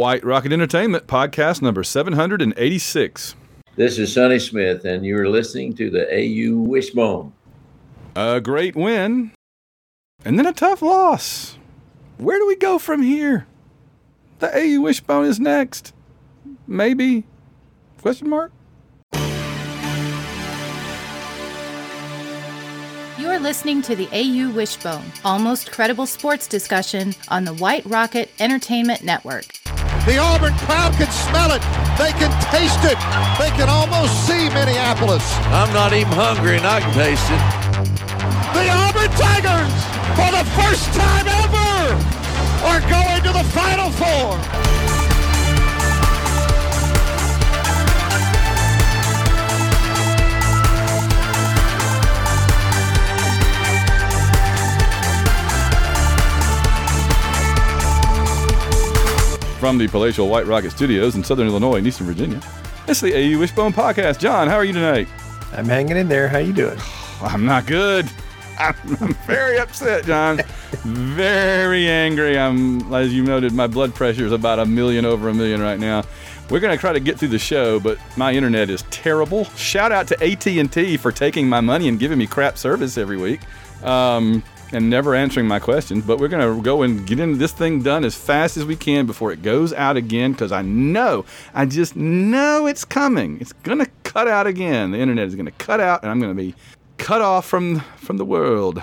White Rocket Entertainment, podcast number 786. This is Sonny Smith, and you're listening to the AU Wishbone. A great win, and then a tough loss. Where do we go from here? The AU Wishbone is next. Maybe? Question mark? You're listening to the AU Wishbone, almost credible sports discussion on the White Rocket Entertainment Network. The Auburn crowd can smell it. They can taste it. They can almost see Minneapolis. I'm not even hungry and I can taste it. The Auburn Tigers, for the first time ever, are going to the Final Four. From the palatial White Rocket Studios in Southern Illinois and Eastern Virginia, it's the AU Wishbone Podcast. John, how are you tonight? I'm hanging in there. How you doing? I'm not good. I'm, I'm very upset, John. very angry. I'm, as you noted, my blood pressure is about a million over a million right now. We're gonna try to get through the show, but my internet is terrible. Shout out to AT&T for taking my money and giving me crap service every week. Um, and never answering my questions. But we're going to go and get into this thing done as fast as we can before it goes out again because I know, I just know it's coming. It's going to cut out again. The internet is going to cut out, and I'm going to be cut off from, from the world.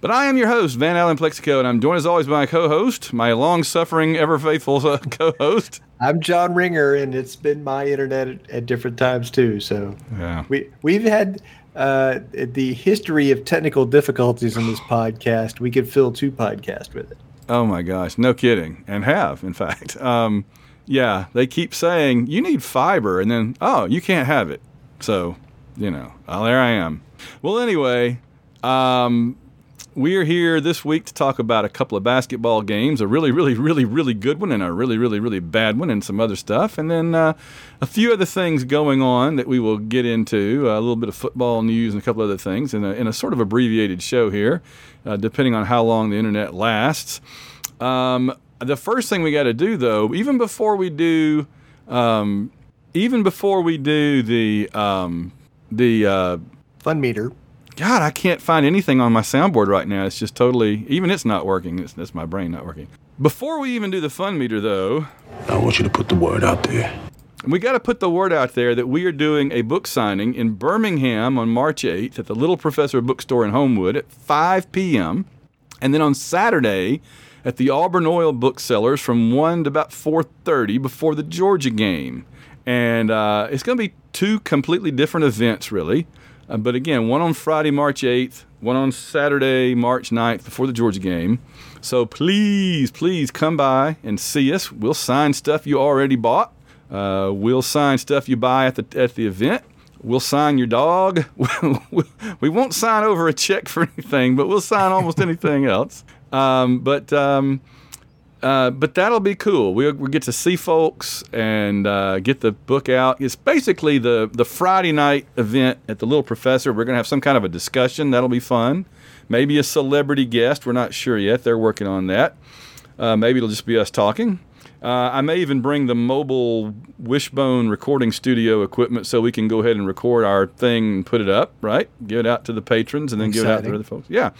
But I am your host, Van Allen Plexico, and I'm joined as always by my co host, my long suffering, ever faithful co host. I'm John Ringer, and it's been my internet at, at different times too. So yeah. we, we've had uh, the history of technical difficulties in this podcast, we could fill two podcasts with it. Oh my gosh, no kidding, and have in fact. Um, yeah, they keep saying you need fiber, and then oh, you can't have it. So, you know, oh, there I am. Well, anyway, um, we are here this week to talk about a couple of basketball games, a really, really, really, really good one and a really, really, really bad one, and some other stuff. And then uh, a few other things going on that we will get into, uh, a little bit of football news and a couple other things in a, in a sort of abbreviated show here, uh, depending on how long the internet lasts. Um, the first thing we got to do, though, even before we do, um, even before we do the um, the uh, fun meter God, I can't find anything on my soundboard right now. It's just totally, even it's not working. It's, it's my brain not working. Before we even do the fun meter, though, I want you to put the word out there. We got to put the word out there that we are doing a book signing in Birmingham on March 8th at the Little Professor Bookstore in Homewood at 5 p.m. And then on Saturday at the Auburn Oil Booksellers from 1 to about 4.30 before the Georgia game. And uh, it's going to be two completely different events, really. Uh, but again, one on Friday, March 8th, one on Saturday, March 9th, before the Georgia game. So please, please come by and see us. We'll sign stuff you already bought. Uh, we'll sign stuff you buy at the at the event. We'll sign your dog. we won't sign over a check for anything, but we'll sign almost anything else. Um, but um, uh, but that'll be cool. We'll, we'll, get to see folks and uh, get the book out. It's basically the, the Friday night event at the Little Professor. We're going to have some kind of a discussion. That'll be fun. Maybe a celebrity guest. We're not sure yet. They're working on that. Uh, maybe it'll just be us talking. Uh, I may even bring the mobile Wishbone recording studio equipment so we can go ahead and record our thing and put it up, right? Give it out to the patrons and then Exciting. give it out to other folks. Yeah.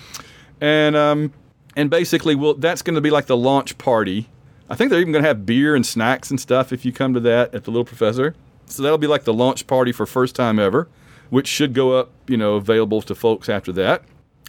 And um, and basically, we'll, that's going to be like the launch party. I think they're even going to have beer and snacks and stuff if you come to that at the Little Professor. So that'll be like the launch party for first time ever, which should go up, you know, available to folks after that.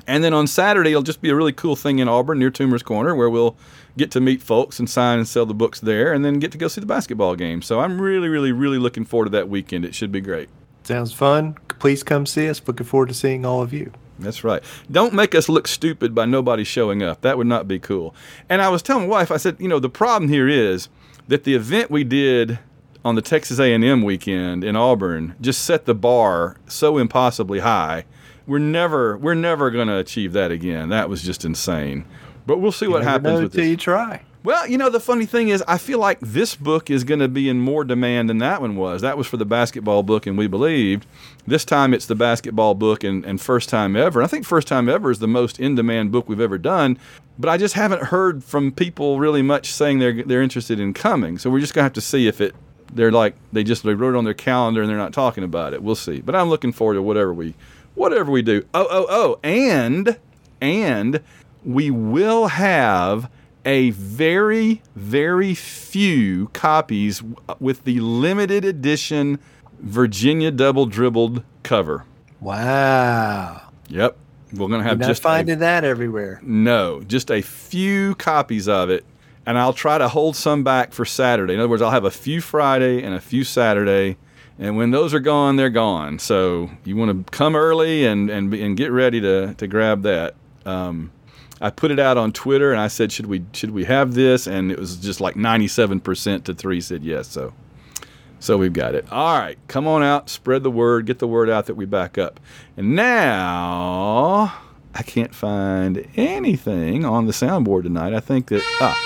And then on Saturday, it'll just be a really cool thing in Auburn near Toomer's Corner where we'll get to meet folks and sign and sell the books there and then get to go see the basketball game. So I'm really, really, really looking forward to that weekend. It should be great. Sounds fun. Please come see us. Looking forward to seeing all of you. That's right. Don't make us look stupid by nobody showing up. That would not be cool. And I was telling my wife, I said, you know, the problem here is that the event we did on the Texas A&M weekend in Auburn just set the bar so impossibly high. We're never we're never going to achieve that again. That was just insane. But we'll see you what happens with you try. Well, you know, the funny thing is, I feel like this book is going to be in more demand than that one was. That was for the basketball book, and we believed. This time it's the basketball book and, and first time ever. And I think first time ever is the most in demand book we've ever done. But I just haven't heard from people really much saying they're they're interested in coming. So we're just gonna have to see if it they're like they just they wrote it on their calendar and they're not talking about it. We'll see. But I'm looking forward to whatever we whatever we do. Oh oh oh, and and we will have a very, very few copies with the limited edition Virginia double dribbled cover. Wow. Yep. We're going to have You're not just a- finding that everywhere. no, just a few copies of it. And I'll try to hold some back for Saturday. In other words, I'll have a few Friday and a few Saturday. And when those are gone, they're gone. So you want to come early and, and, and get ready to, to grab that. Um, I put it out on Twitter and I said, should we should we have this? And it was just like 97% to three said yes. So so we've got it. All right, come on out, spread the word, get the word out that we back up. And now I can't find anything on the soundboard tonight. I think that ah.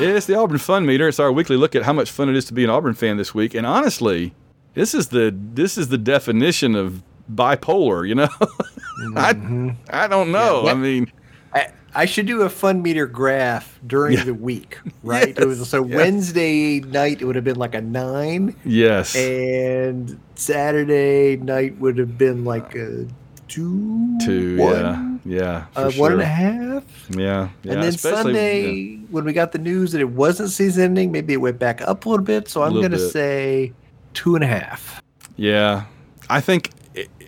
It's the Auburn Fun Meter. It's our weekly look at how much fun it is to be an Auburn fan this week. And honestly, this is the this is the definition of bipolar. You know, I I don't know. Yeah. I mean, I, I should do a fun meter graph during Yeah. the week, right? it was, so yes. Wednesday night it would have been like a nine, yes, and Saturday night would have been like a two, two, one, yeah, yeah, for uh, sure. one and a half. Yeah, yeah. and then especially- Sunday, yeah. when we got the news that it wasn't season ending, maybe it went back up a little bit. So I'm going to say two and a half. Yeah, I think i-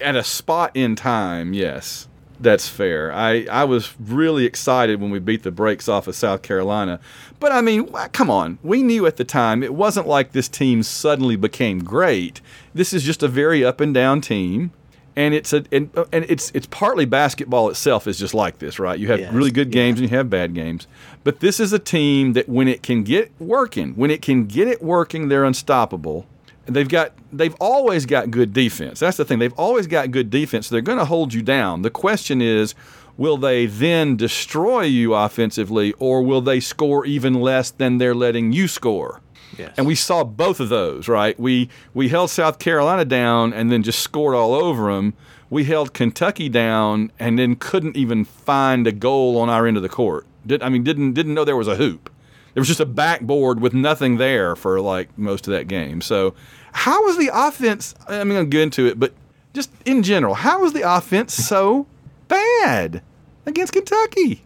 at a spot in time, yes, that's fair. I, I was really excited when we beat the brakes off of South Carolina. But I mean, come on. We knew at the time it wasn't like this team suddenly became great. This is just a very up and down team. And it's a and, uh, and it's it's partly basketball itself is just like this, right? You have Yes, really good games and you have bad games. But this is a team that when it can get working, when it can get it working, they're unstoppable. They've got they've always got good defense. That's the thing. They've always got good defense. They're going to hold you down. The question is, will they then destroy you offensively or will they score even less than they're letting you score? Yes. And we saw both of those, right? We we held South Carolina down and then just scored all over them. We held Kentucky down and then couldn't even find a goal on our end of the court. Did I mean didn't didn't know there was a hoop. There was just a backboard with nothing there for like most of that game. So, how was the offense? I'm going to get into it, but just in general, how was the offense so bad against Kentucky?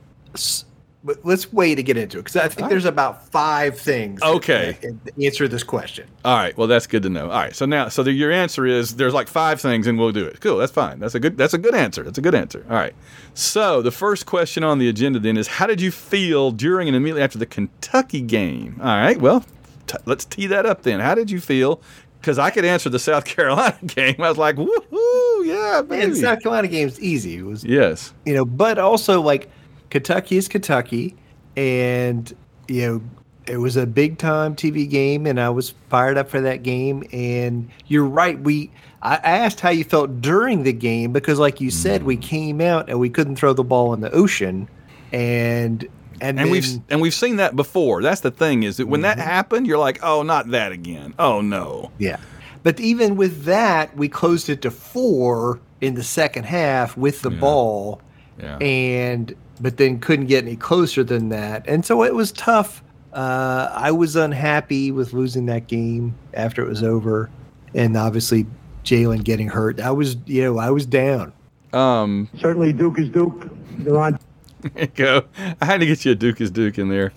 But let's wait to get into it because I think there's about five things. Okay. that- that answer this question. All right. Well, that's good to know. All right. So now, so the, your answer is there's like five things, and we'll do it. Cool. That's fine. That's a good. That's a good answer. That's a good answer. All right. So the first question on the agenda then is, how did you feel during and immediately after the Kentucky game? All right. Well, t- let's tee that up then. How did you feel? Because I could answer the South Carolina game. I was like, woohoo, yeah, baby. And. South Carolina game's easy. It was yes. you know, but also like Kentucky is Kentucky, and you know it was a big time TV game, and I was fired up for that game. And you're right, we I asked how you felt during the game because, like you said, Mm. we came out and we couldn't throw the ball in the ocean, and and, And then, we've and we've seen that before. That's the thing is that when that happened, you're like, oh, not that again. Oh no. yeah. But even with that, we closed it to four in the second half with the ball. Yeah. and but then couldn't get any closer than that and so it was tough uh, i was unhappy with losing that game after it was over and obviously jaylin getting hurt i was you know i was down Um. Certainly, Duke is Duke. They're on There you go. I had to get you a Duke is Duke in there.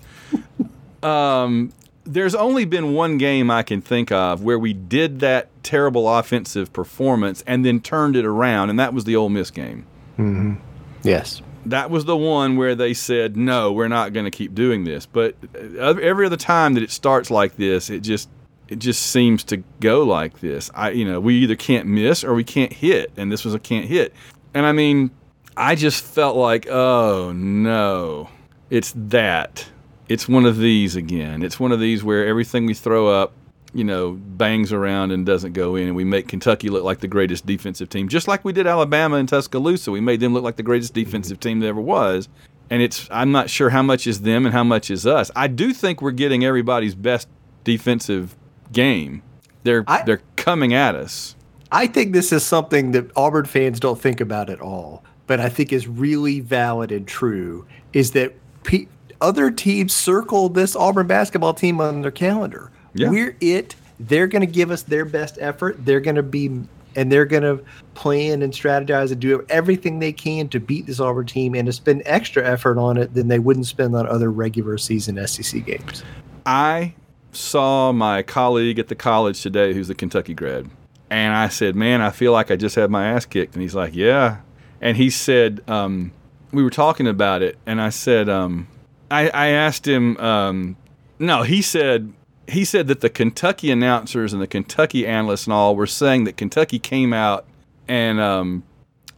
um, there's only been one game I can think of where we did that terrible offensive performance and then turned it around, and that was the Ole Miss game. yes That was the one where they said, "No, we're not going to keep doing this." But uh, every other time that it starts like this, it just it just seems to go like this. I, you know, we either can't miss or we can't hit, and this was a can't hit. And I mean, I just felt like, oh no, it's that. It's one of these again. It's one of these where everything we throw up, you know, bangs around and doesn't go in, and we make Kentucky look like the greatest defensive team, just like we did Alabama and Tuscaloosa. We made them look like the greatest defensive team there ever was. And it's I'm not sure how much is them and how much is us. I do think we're getting everybody's best defensive game. They're I- they're coming at us. I think this is something that Auburn fans don't think about at all, but I think is really valid and true. Is that pe- other teams circle this Auburn basketball team on their calendar? Yeah. We're it. They're going to give us their best effort. They're going to be and they're going to plan and strategize and do everything they can to beat this Auburn team and to spend extra effort on it than they wouldn't spend on other regular season SEC games. I saw my colleague at the college today who's a Kentucky grad. And I said, Man, I feel like I just had my ass kicked. And he's like, Yeah. And he said, um, We were talking about it. And I said, um, I, I asked him, um, No, he said, he said that the Kentucky announcers and the Kentucky analysts and all were saying that Kentucky came out and um,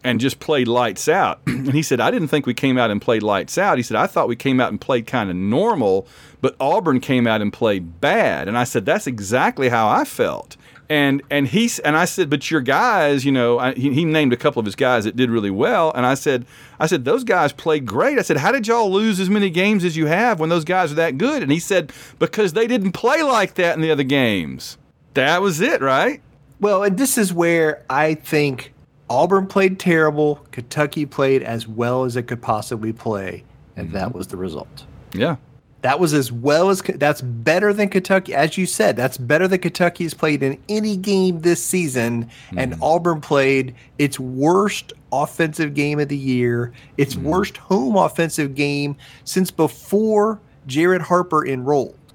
and just played lights out. and he said, I didn't think we came out and played lights out. He said, I thought we came out and played kind of normal, but Auburn came out and played bad. And I said, that's exactly how I felt. And and he and I said, but your guys, you know, I, he, he named a couple of his guys that did really well. And I said, I said those guys played great. I said, how did y'all lose as many games as you have when those guys are that good? And he said, because they didn't play like that in the other games. That was it, right? Well, and this is where I think Auburn played terrible. Kentucky played as well as it could possibly play, and mm-hmm. that was the result. Yeah. That was as well as that's better than Kentucky, as you said. That's better than Kentucky has played in any game this season. And mm-hmm. Auburn played its worst offensive game of the year, its mm-hmm. worst home offensive game since before Jared Harper enrolled.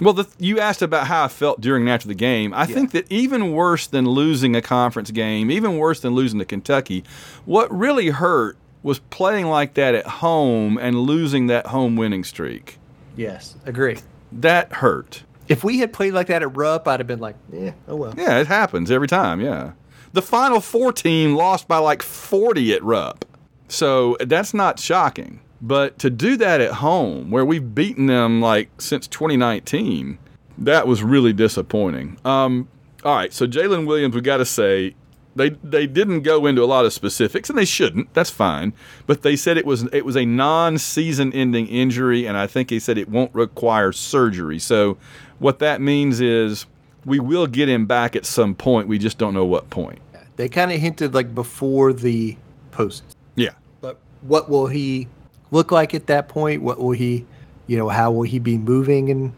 Well, the, you asked about how I felt during and after the game. I think that even worse than losing a conference game, even worse than losing to Kentucky, what really hurt was playing like that at home and losing that home winning streak. Yes, agree. That hurt. If we had played like that at Rupp, I'd have been like, yeah, oh well. Yeah, it happens every time. Yeah. The Final Four team lost by like 40 at Rupp. So that's not shocking. But to do that at home, where we've beaten them like since 2019, that was really disappointing. Um, all right, so Jaylin Williams, we got to say, they they didn't go into a lot of specifics, and they shouldn't. That's fine. But they said it was it was a non-season-ending injury, and I think he said it won't require surgery. So what that means is we will get him back at some point. We just don't know what point. They kind of hinted like before the post. Yeah. But what will he look like at that point? What will he, you know, how will he be moving and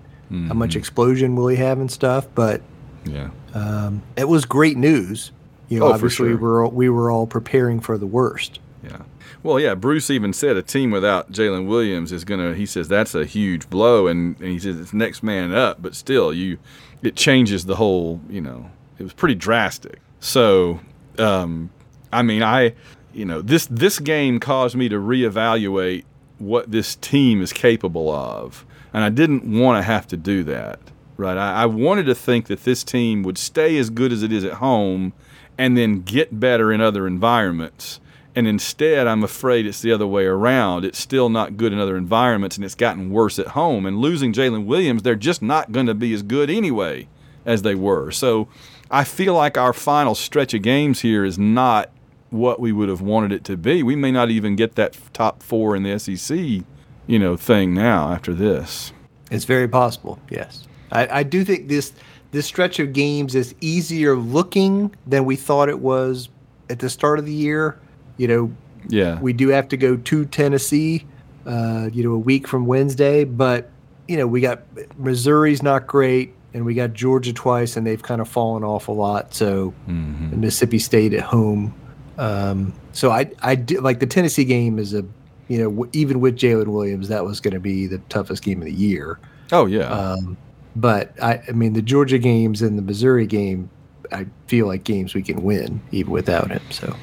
how much explosion will he have and stuff? But Yeah. um, it was great news. You know, Oh, obviously sure. we were we were all preparing for the worst. Yeah. Well, yeah. Bruce even said a team without Jaylin Williams is gonna. He says that's a huge blow, and, and he says it's next man up. But still, you, it changes the whole. You know, it was pretty drastic. So, um, I mean, I, you know, this this game caused me to reevaluate what this team is capable of, and I didn't want to have to do that. Right. I, I wanted to think that this team would stay as good as it is at home, and then get better in other environments. And instead, I'm afraid it's the other way around. It's still not good in other environments, and it's gotten worse at home. And losing Jaylin Williams, they're just not going to be as good anyway as they were. So I feel like our final stretch of games here is not what we would have wanted it to be. We may not even get that top four in the SEC, you know, thing now after this. It's very possible. Yes, I, I do think this this stretch of games is easier looking than we thought it was at the start of the year. You know, Yeah. we do have to go to Tennessee, uh, you know, a week from Wednesday, but you know, we got Missouri's not great, and we got Georgia twice, and they've kind of fallen off a lot. So Mm-hmm. Mississippi State at home. Um, so I I do, like the Tennessee game is a you know w- even with Jaylin Williams, that was going to be the toughest game of the year. oh, yeah. Um, but I, I mean, the Georgia games and the Missouri game, I feel like games we can win even without him. So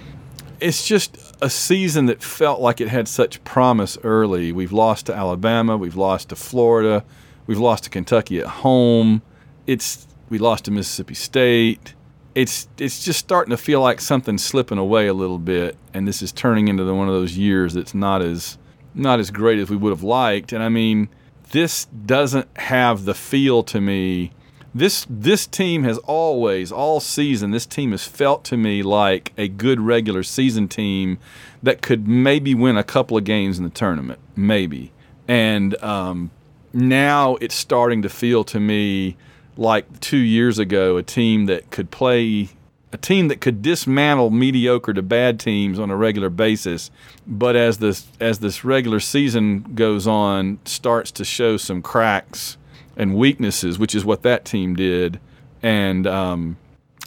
it's just a season that felt like it had such promise early. We've lost to Alabama, we've lost to Florida, we've lost to Kentucky at home. It's we lost to Mississippi State. It's it's just starting to feel like something's slipping away a little bit, and this is turning into the, one of those years that's not as not as great as we would have liked. And I mean, this doesn't have the feel to me. This this team has always all season this team has felt to me like a good regular season team that could maybe win a couple of games in the tournament, maybe. And um, now it's starting to feel to me like two years ago a team that could play a team that could dismantle mediocre to bad teams on a regular basis, but as this as this regular season goes on, starts to show some cracks and weaknesses, which is what that team did, and um,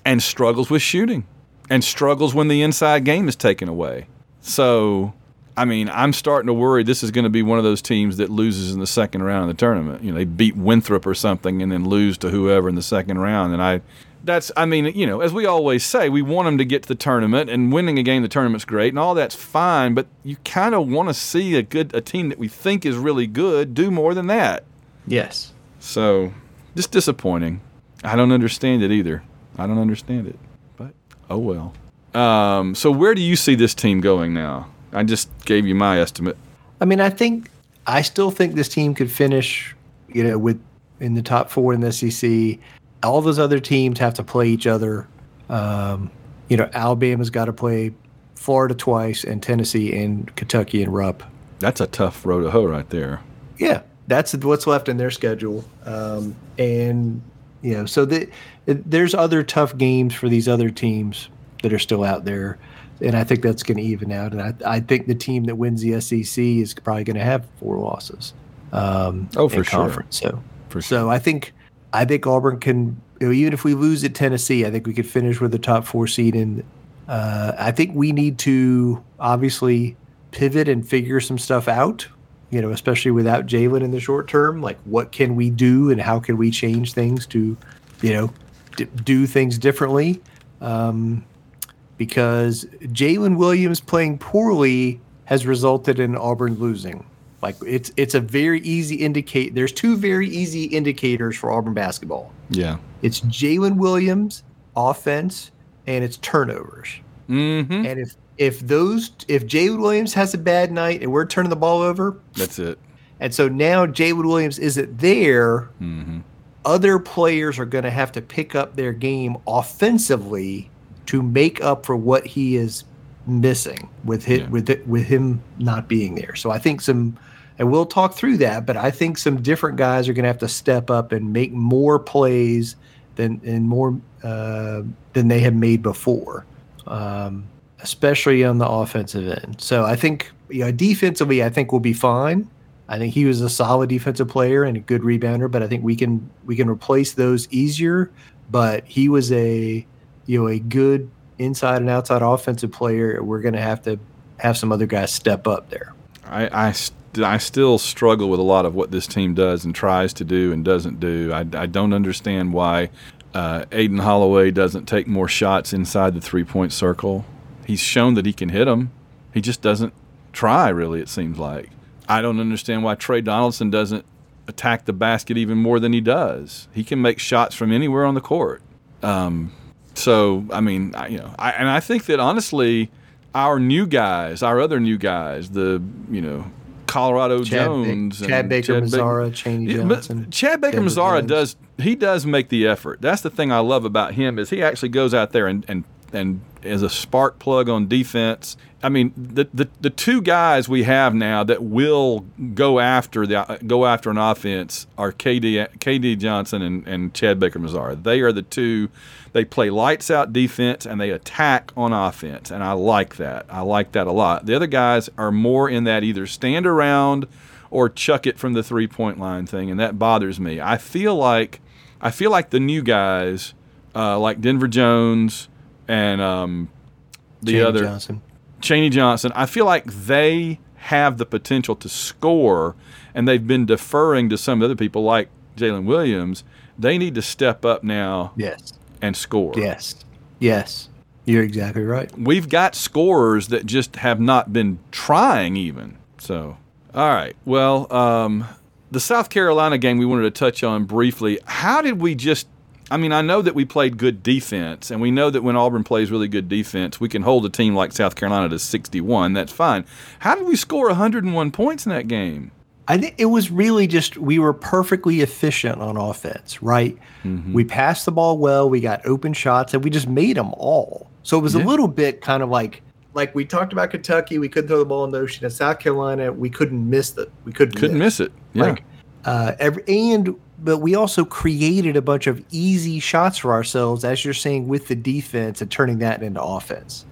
and struggles with shooting, and struggles when the inside game is taken away. So, I mean, I'm starting to worry this is going to be one of those teams that loses in the second round of the tournament. You know, they beat Winthrop or something and then lose to whoever in the second round, and I that's I mean, you know, as we always say, we want them to get to the tournament and winning a game the tournament's great and all that's fine, but you kind of want to see a good a team that we think is really good do more than that. Yes. So, just disappointing. I don't understand it either. I don't understand it. But oh well. Um, so where do you see this team going now? I just gave you my estimate. I mean, I think I still think this team could finish, you know, with in the top four in the SEC. All those other teams have to play each other. Um, you know, Alabama's got to play Florida twice, and Tennessee and Kentucky and Rupp. That's a tough road to hoe right there. Yeah, that's what's left in their schedule. Um, and you know, so the, there's other tough games for these other teams that are still out there, and I think that's going to even out. And I, I think the team that wins the SEC is probably going to have four losses. Um, Oh, for sure. conference. So, For so I think I think Auburn can. You know, even if we lose at Tennessee, I think we could finish with the top four seed. And uh, I think we need to obviously pivot and figure some stuff out. You know, especially without Jaylin in the short term, like what can we do and how can we change things to, you know, d- do things differently. Um, because Jaylin Williams playing poorly has resulted in Auburn losing. Like it's it's a very easy indicate. There's two very easy indicators for Auburn basketball. Yeah. It's Jaylin Williams offense and it's turnovers. Mm-hmm. And if if those if Jaylin Williams has a bad night and we're turning the ball over, That's it. and so now Jaylin Williams isn't there, Mm-hmm. other players are going to have to pick up their game offensively to make up for what he is missing with his, Yeah. with it, with him not being there. So I think some, and we'll talk through that, but I think some different guys are going to have to step up and make more plays than and more uh, than they have made before, um, especially on the offensive end. So I think you know, defensively, I think we'll be fine. I think he was a solid defensive player and a good rebounder, but I think we can we can replace those easier. But he was a you know a good inside and outside offensive player. We're going to have to have some other guys step up there. I, I, st- I still struggle with a lot of what this team does and tries to do and doesn't do. I, I don't understand why uh, Aden Holloway doesn't take more shots inside the three point circle. He's shown that he can hit them. He just doesn't try, really, it seems like. I don't understand why Tre Donaldson doesn't attack the basket even more than he does. He can make shots from anywhere on the court. Um, so I mean, I, you know, I, and I think that honestly, our new guys, our other new guys, the you know, Colorado Chad, Ba- Jones, Chad and Baker, Ba- Mazara, Chaney Yeah, Johnson, Chad Baker Denver Mazara James. does he does make the effort. That's the thing I love about him is he actually goes out there and and and is a spark plug on defense. I mean, the, the the two guys we have now that will go after the go after an offense are KD KD Johnson and, and Chad Baker Mazara. They are the two. They play lights out defense and they attack on offense, and I like that. I like that a lot. The other guys are more in that either stand around or chuck it from the three point line thing, and that bothers me. I feel like I feel like the new guys, uh, like Denver Jones and um, the other Johnson. Chaney Johnson, I feel like they have the potential to score, and they've been deferring to some other people like Jaylin Williams. They need to step up now Yes, and score. yes, yes. You're exactly right. We've got scorers that just have not been trying even. So, all right. Well, um, the South Carolina game we wanted to touch on briefly. How did we just? I mean, I know that we played good defense, and we know that when Auburn plays really good defense, we can hold a team like South Carolina to 61. That's fine. How did we score 101 points in that game? I think it was really just we were perfectly efficient on offense, right? Mm-hmm. We passed the ball well, we got open shots, and we just made them all. So it was Yeah. a little bit kind of like like we talked about Kentucky, we couldn't throw the ball in the ocean. At South Carolina, we couldn't miss the we couldn't Couldn't miss it. Yeah. Like uh, every and but we also created a bunch of easy shots for ourselves, as you're saying, with the defense and turning that into offense.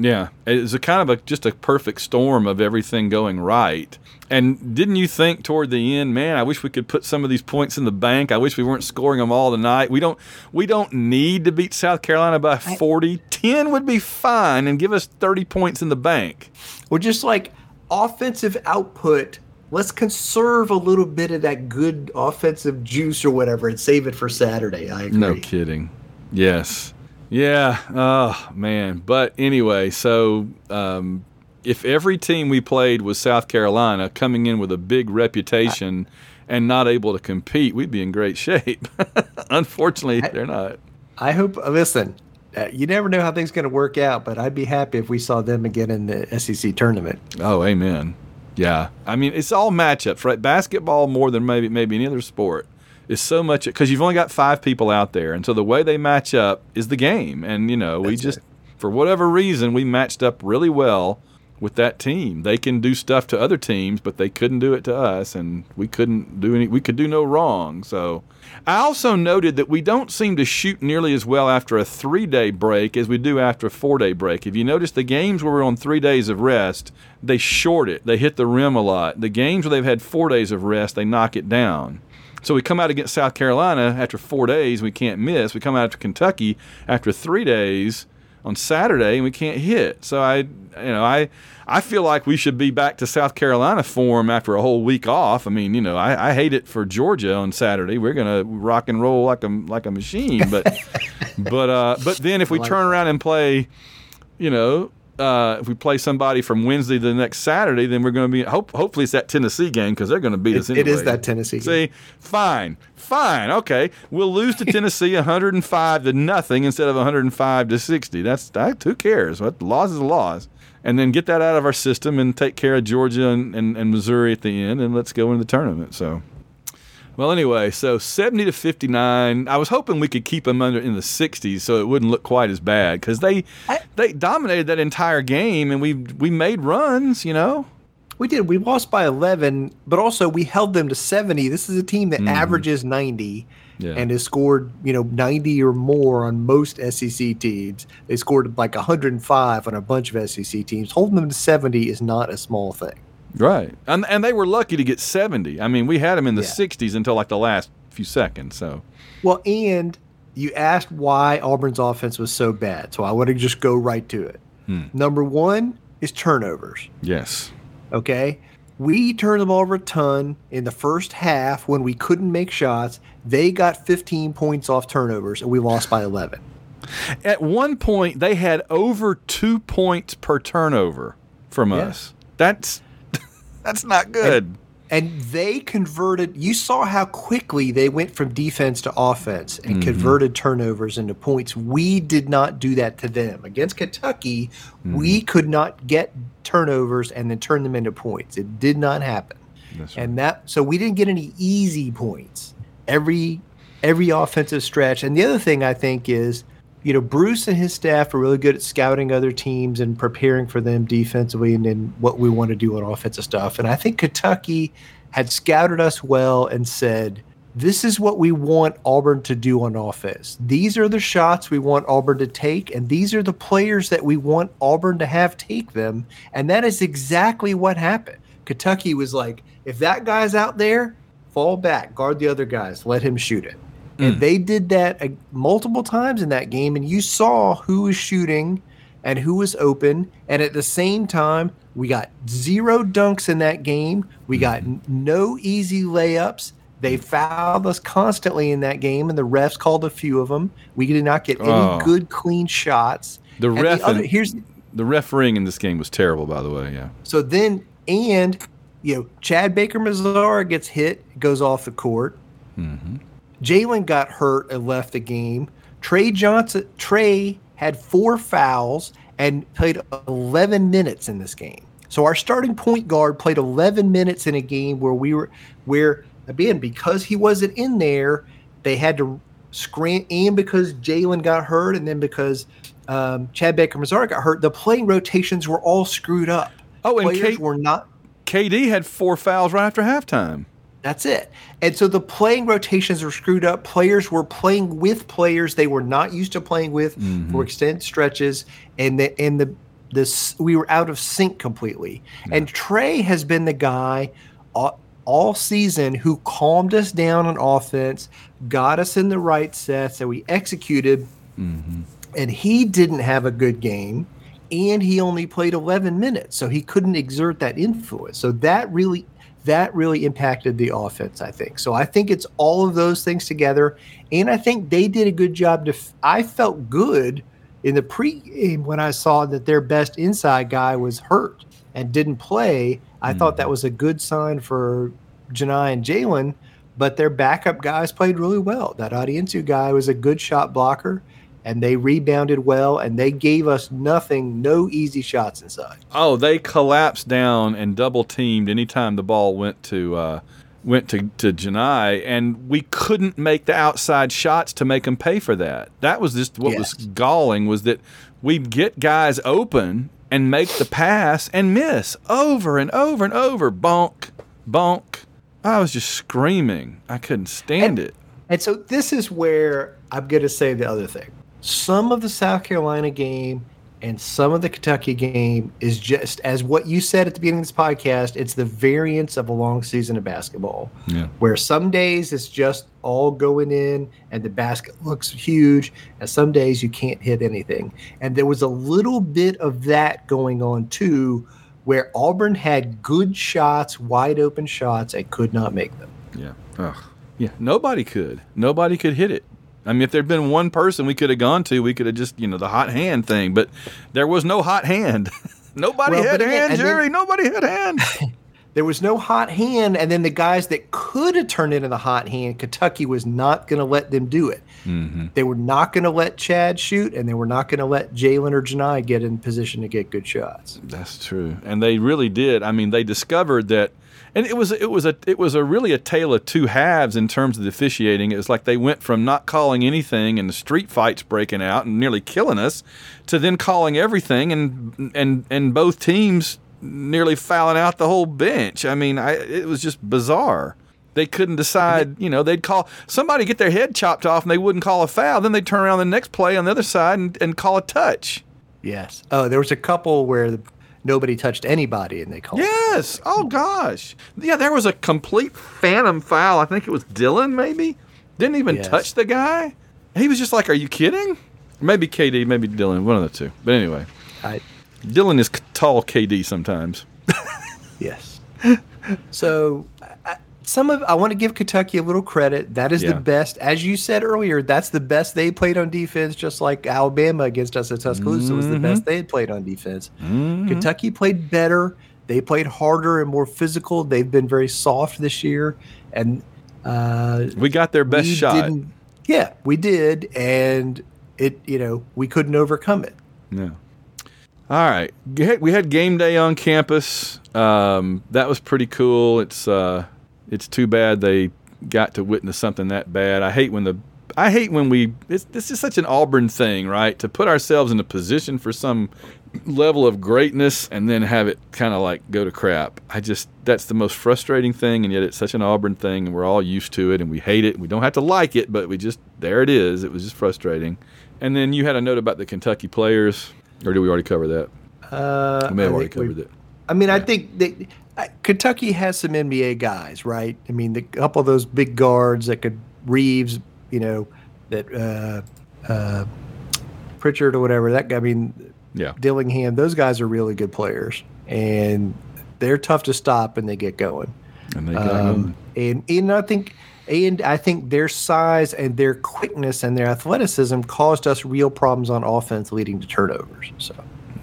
Yeah, it's a kind of a just a perfect storm of everything going right. And didn't you think toward the end, man, I wish we could put some of these points in the bank. I wish we weren't scoring them all tonight. We don't we don't need to beat South Carolina by 40. 10 would be fine and give us 30 points in the bank. Or just like offensive output, let's conserve a little bit of that good offensive juice or whatever and save it for Saturday. I agree. No kidding. Yes. Yeah. Oh man. But anyway, so um, if every team we played was South Carolina coming in with a big reputation and not able to compete, we'd be in great shape. Unfortunately, they're not. I hope. Listen, uh, you never know how things going to work out, but I'd be happy if we saw them again in the SEC tournament. Oh, amen. Yeah. I mean, it's all matchups, right? Basketball more than maybe maybe any other sport is so much because you've only got five people out there, and so the way they match up is the game. And you know, we just it. for whatever reason we matched up really well with that team. They can do stuff to other teams, but they couldn't do it to us, and we couldn't do any. We could do no wrong. So, I also noted that we don't seem to shoot nearly as well after a three-day break as we do after a four-day break. If you notice, the games where we're on three days of rest, they short it. They hit the rim a lot. The games where they've had four days of rest, they knock it down. So we come out against South Carolina after four days, we can't miss. We come out to Kentucky after three days on Saturday, and we can't hit. So I, you know, I, I feel like we should be back to South Carolina form after a whole week off. I mean, you know, I, I hate it for Georgia on Saturday. We're gonna rock and roll like a like a machine, but, but uh, but then if we turn around and play, you know. Uh, if we play somebody from Wednesday to the next Saturday, then we're going to be. Hope, hopefully, it's that Tennessee game because they're going to beat us It- anyway. it is that Tennessee game. See, fine, fine, okay. We'll lose to Tennessee 105 to nothing instead of 105 to 60. That's that. Who cares? What loss is a loss. And then get that out of our system and take care of Georgia and, and, and Missouri at the end, and let's go into the tournament. So, well, anyway, so 70 to 59. I was hoping we could keep them under in the 60s so it wouldn't look quite as bad because they they dominated that entire game and we we made runs, you know. We did. We lost by 11, but also we held them to 70. This is a team that averages 90 Mm-hmm. Yeah. and has scored, you know, 90 or more on most SEC teams. They scored like 105 on a bunch of SEC teams. Holding them to 70 is not a small thing. Right. And and they were lucky to get 70. I mean, we had them in the Yeah. 60s until like the last few seconds. So, Well, and you asked why Auburn's offense was so bad. So I want to just go right to it. Hmm. Number one is turnovers. yes. Okay. We turned the ball over a ton in the first half when we couldn't make shots. They got 15 points off turnovers and we lost by 11. At one point, they had over two points per turnover from Yeah. us. That's that's not good. And they converted, you saw how quickly they went from defense to offense and mm-hmm. converted turnovers into points. We did not do that to them. Against Kentucky, mm-hmm. we could not get turnovers and then turn them into points. It did not happen. Right. And that so we didn't get any easy points. Every every offensive stretch. And the other thing I think is, you know, Bruce and his staff are really good at scouting other teams and preparing for them defensively and then what we want to do on offensive stuff. And I think Kentucky had scouted us well and said, this is what we want Auburn to do on offense. These are the shots we want Auburn to take, and these are the players that we want Auburn to have take them. And that is exactly what happened. Kentucky was like, if that guy's out there, fall back, guard the other guys, let him shoot it. And mm. they did that uh, multiple times in that game, and you saw who was shooting and who was open. And at the same time, we got zero dunks in that game. We mm. got n- no easy layups. They fouled us constantly in that game, and the refs called a few of them. We did not get any Oh. good, clean shots. The And ref other, here's The refereeing in this game was terrible, by the way. Yeah. so then, and you know, Chad Baker Mazara gets hit, goes off the court. Mm-hmm. Jaylin got hurt and left the game. Tre Johnson, Tre had four fouls and played 11 minutes in this game. So our starting point guard played 11 minutes in a game where we were where again because he wasn't in there, they had to scram and because Jaylin got hurt and then because um, Chad Baker Mazar got hurt, the playing rotations were all screwed up. Oh, and players Kate- were not. KD had four fouls right after halftime. That's it. And so the playing rotations were screwed up. Players were playing with players they were not used to playing with mm-hmm. for extended stretches, and the and the this we were out of sync completely. And Tre has been the guy all, all season who calmed us down on offense, got us in the right sets, and we executed. Mm-hmm. And he didn't have a good game, and he only played 11 minutes, so he couldn't exert that influence. So that really that really impacted the offense, I think. So I think it's all of those things together, and I think they did a good job. To f- I felt good in the pregame when I saw that their best inside guy was hurt and didn't play. I thought that mm. was a good sign for Johni and Jaylin, but their backup guys played really well. That Onyenso guy was a good shot blocker, and they rebounded well, and they gave us nothing, no easy shots inside. Oh, they collapsed down and double teamed anytime the ball went to uh, went to to Johni, and we couldn't make the outside shots to make them pay for that. That was just what was galling was that we'd get guys open and make the pass and miss over and over and over. Bonk, bonk. I was just screaming. I couldn't stand it. And so this is where I'm going to say the other thing. Some of the South Carolina game and some of the Kentucky game is just as what you said at the beginning of this podcast. It's the variance of a long season of basketball, Yeah. where some days it's just all going in and the basket looks huge, and some days you can't hit anything. And there was a little bit of that going on too, where Auburn had good shots, wide open shots, and could not make them. Yeah. Ugh. Yeah. Nobody could. Nobody could hit it. I mean, if there'd been one person we could have gone to, we could have just, you know, the hot hand thing. But there was no hot hand. Nobody Well, had but again- hand, then- Jerry. Nobody had hand. There was no hot hand, and then the guys that could have turned into the hot hand, Kentucky was not going to let them do it. Mm-hmm. They were not going to let Chad shoot, and they were not going to let Jaylin or Johni get in position to get good shots. That's true, and they really did. I mean, they discovered that, and it was it was a it was a really a tale of two halves in terms of the officiating. It was like they went from not calling anything and the street fights breaking out and nearly killing us, to then calling everything and and and both teams nearly fouling out the whole bench. I mean, I, it was just bizarre. They couldn't decide, you know, they'd call somebody get their head chopped off and they wouldn't call a foul. Then they'd turn around the next play on the other side and, and call a touch. Yes. Oh, there was a couple where the, nobody touched anybody, and they called. Yes. Oh gosh. Yeah, there was a complete phantom foul. I think it was Dylan. Maybe didn't even Yes. touch the guy. He was just like, "Are you kidding?" Maybe KD, maybe Dylan, one of the two. But anyway, I, Dylan is tall KD sometimes. yes. so. Some of I want to give Kentucky a little credit. That is Yeah. the best, as you said earlier. That's the best they played on defense. Just like Alabama against us at Tuscaloosa was the best they had played on defense. Kentucky played better. They played harder and more physical. They've been very soft this year, and uh, We got their best shot. Yeah, we did, and it you know we couldn't overcome it. Yeah. All right. We had game day on campus. Um, that was pretty cool. It's uh, it's too bad they got to witness something that bad. I hate when the I hate when we it's, this is such an Auburn thing, right? To put ourselves in a position for some level of greatness and then have it kind of like go to crap. I just that's the most frustrating thing and yet it's such an Auburn thing and we're all used to it and we hate it. We don't have to like it, but we just there it is. It was just frustrating. And then you had a note about the Kentucky players or did we already cover that? Uh, We may have I already think we- covered it. I mean, I think that Kentucky has some NBA guys, right? I mean, the couple of those big guards that could Reeves, you know, that uh, uh, Pritchard or whatever. That guy, I mean, Yeah. Dillingham. Those guys are really good players, and they're tough to stop when they get going. And they got Um, and and I think and I think their size and their quickness and their athleticism caused us real problems on offense, leading to turnovers. So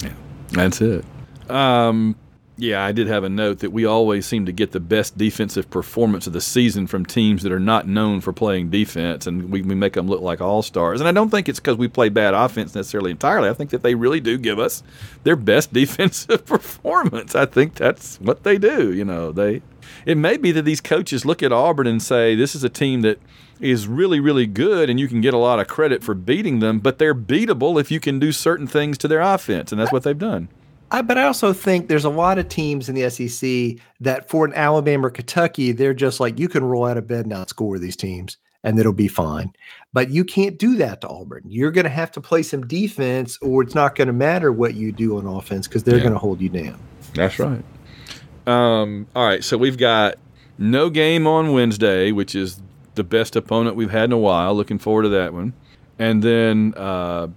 yeah, That's it. Um, Yeah, I did have a note that we always seem to get the best defensive performance of the season from teams that are not known for playing defense, and we, we make them look like all stars. And I don't think it's because we play bad offense necessarily entirely. I think that they really do give us their best defensive performance. I think that's what they do. You know, they. It may be that these coaches look at Auburn and say, "This is a team that is really, really good, and you can get a lot of credit for beating them, but they're beatable if you can do certain things to their offense, and that's what they've done. I, but I also think there's a lot of teams in the SEC that for an Alabama or Kentucky, they're just like you can roll out of bed and outscore these teams and it'll be fine. But you can't do that to Auburn. You're going to have to play some defense, or it's not going to matter what you do on offense because they're Yeah. going to hold you down. That's right. Um, all right, so we've got no game on Wednesday, which is the best opponent we've had in a while. Looking forward to that one. And then uh,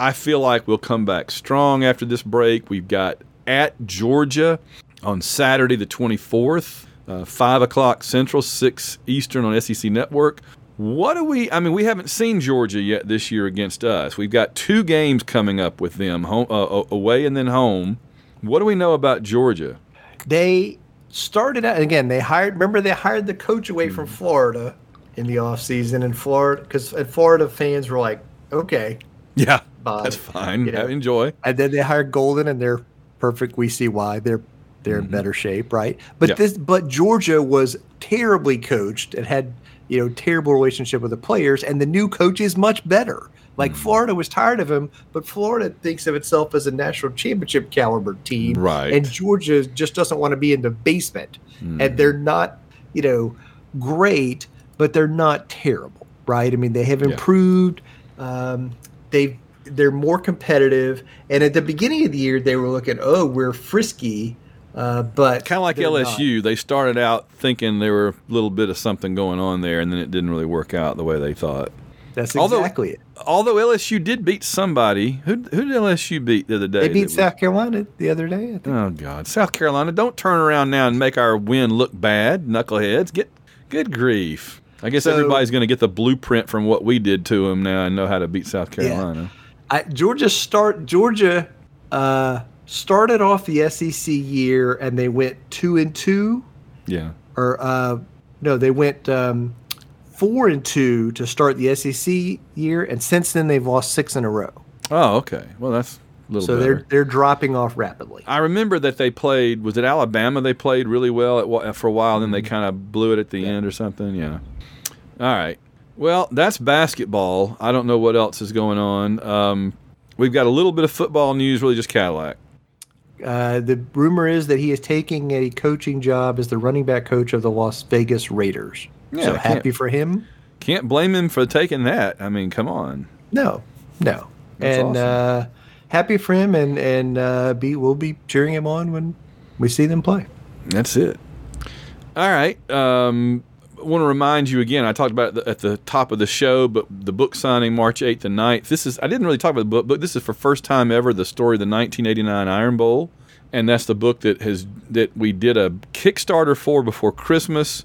I feel like we'll come back strong after this break. We've got at Georgia on Saturday, the 24th, uh, 5 o'clock Central, 6 Eastern on SEC Network. What do we? I mean, we haven't seen Georgia yet this year against us. We've got two games coming up with them, home, uh, away and then home. What do we know about Georgia? They started out again. They hired. Remember, they hired the coach away from Florida in the offseason in Florida because Florida fans were like, okay. Yeah, Bye. that's fine. You know. Enjoy. And then they hired Golden, and they're perfect. We see why they're they're in mm-hmm. better shape, right? But Yeah. this, but Georgia was terribly coached and had you know terrible relationship with the players, and the new coach is much better. Like mm. Florida was tired of him, but Florida thinks of itself as a national championship caliber team, Right. And Georgia just doesn't want to be in the basement, and they're mm. not, you know, great, but they're not terrible, right? I mean, they have Yeah. improved. Um, they've they're more competitive, and at the beginning of the year, they were looking, oh, we're frisky, uh, but Kind of like they're not. LSU. They started out thinking there were a little bit of something going on there, and then it didn't really work out the way they thought. That's Although- exactly it. Although LSU did beat somebody. Who, who did LSU beat the other day? They beat South Carolina the other day. I think. Oh God, South Carolina! Don't turn around now and make our win look bad, knuckleheads. Get good grief. I guess So- everybody's going to get the blueprint from what we did to them now and know how to beat South Carolina. I, Georgia start Georgia uh, started off the SEC year, and they went two and two. Yeah. or uh, no, they went um, four and two to start the SEC year, and since then they've lost six in a row. Oh, okay. Well, that's a little So better. they're they're dropping off rapidly. I remember that they played. Was it Alabama? They played really well at, for a while, then Mm-hmm. they kind of blew it at the end or something. Yeah. All right. Well, that's basketball. I don't know what else is going on. Um, we've got a little bit of football news, really just Cadillac. Uh, the rumor is that he is taking a coaching job as the running back coach of the Las Vegas Raiders. Yeah, so happy for him. Can't blame him for taking that. I mean, come on. No, no, That's and awesome. uh, happy for him, and and uh, be we'll be cheering him on when we see them play. That's it. All right. Um, want to remind you again. I talked about at the top of the show, but the book signing March eighth and 9th. This is I didn't really talk about the book, but this is for first time ever the story of the 1989 Iron Bowl, and that's the book that has that we did a Kickstarter for before Christmas.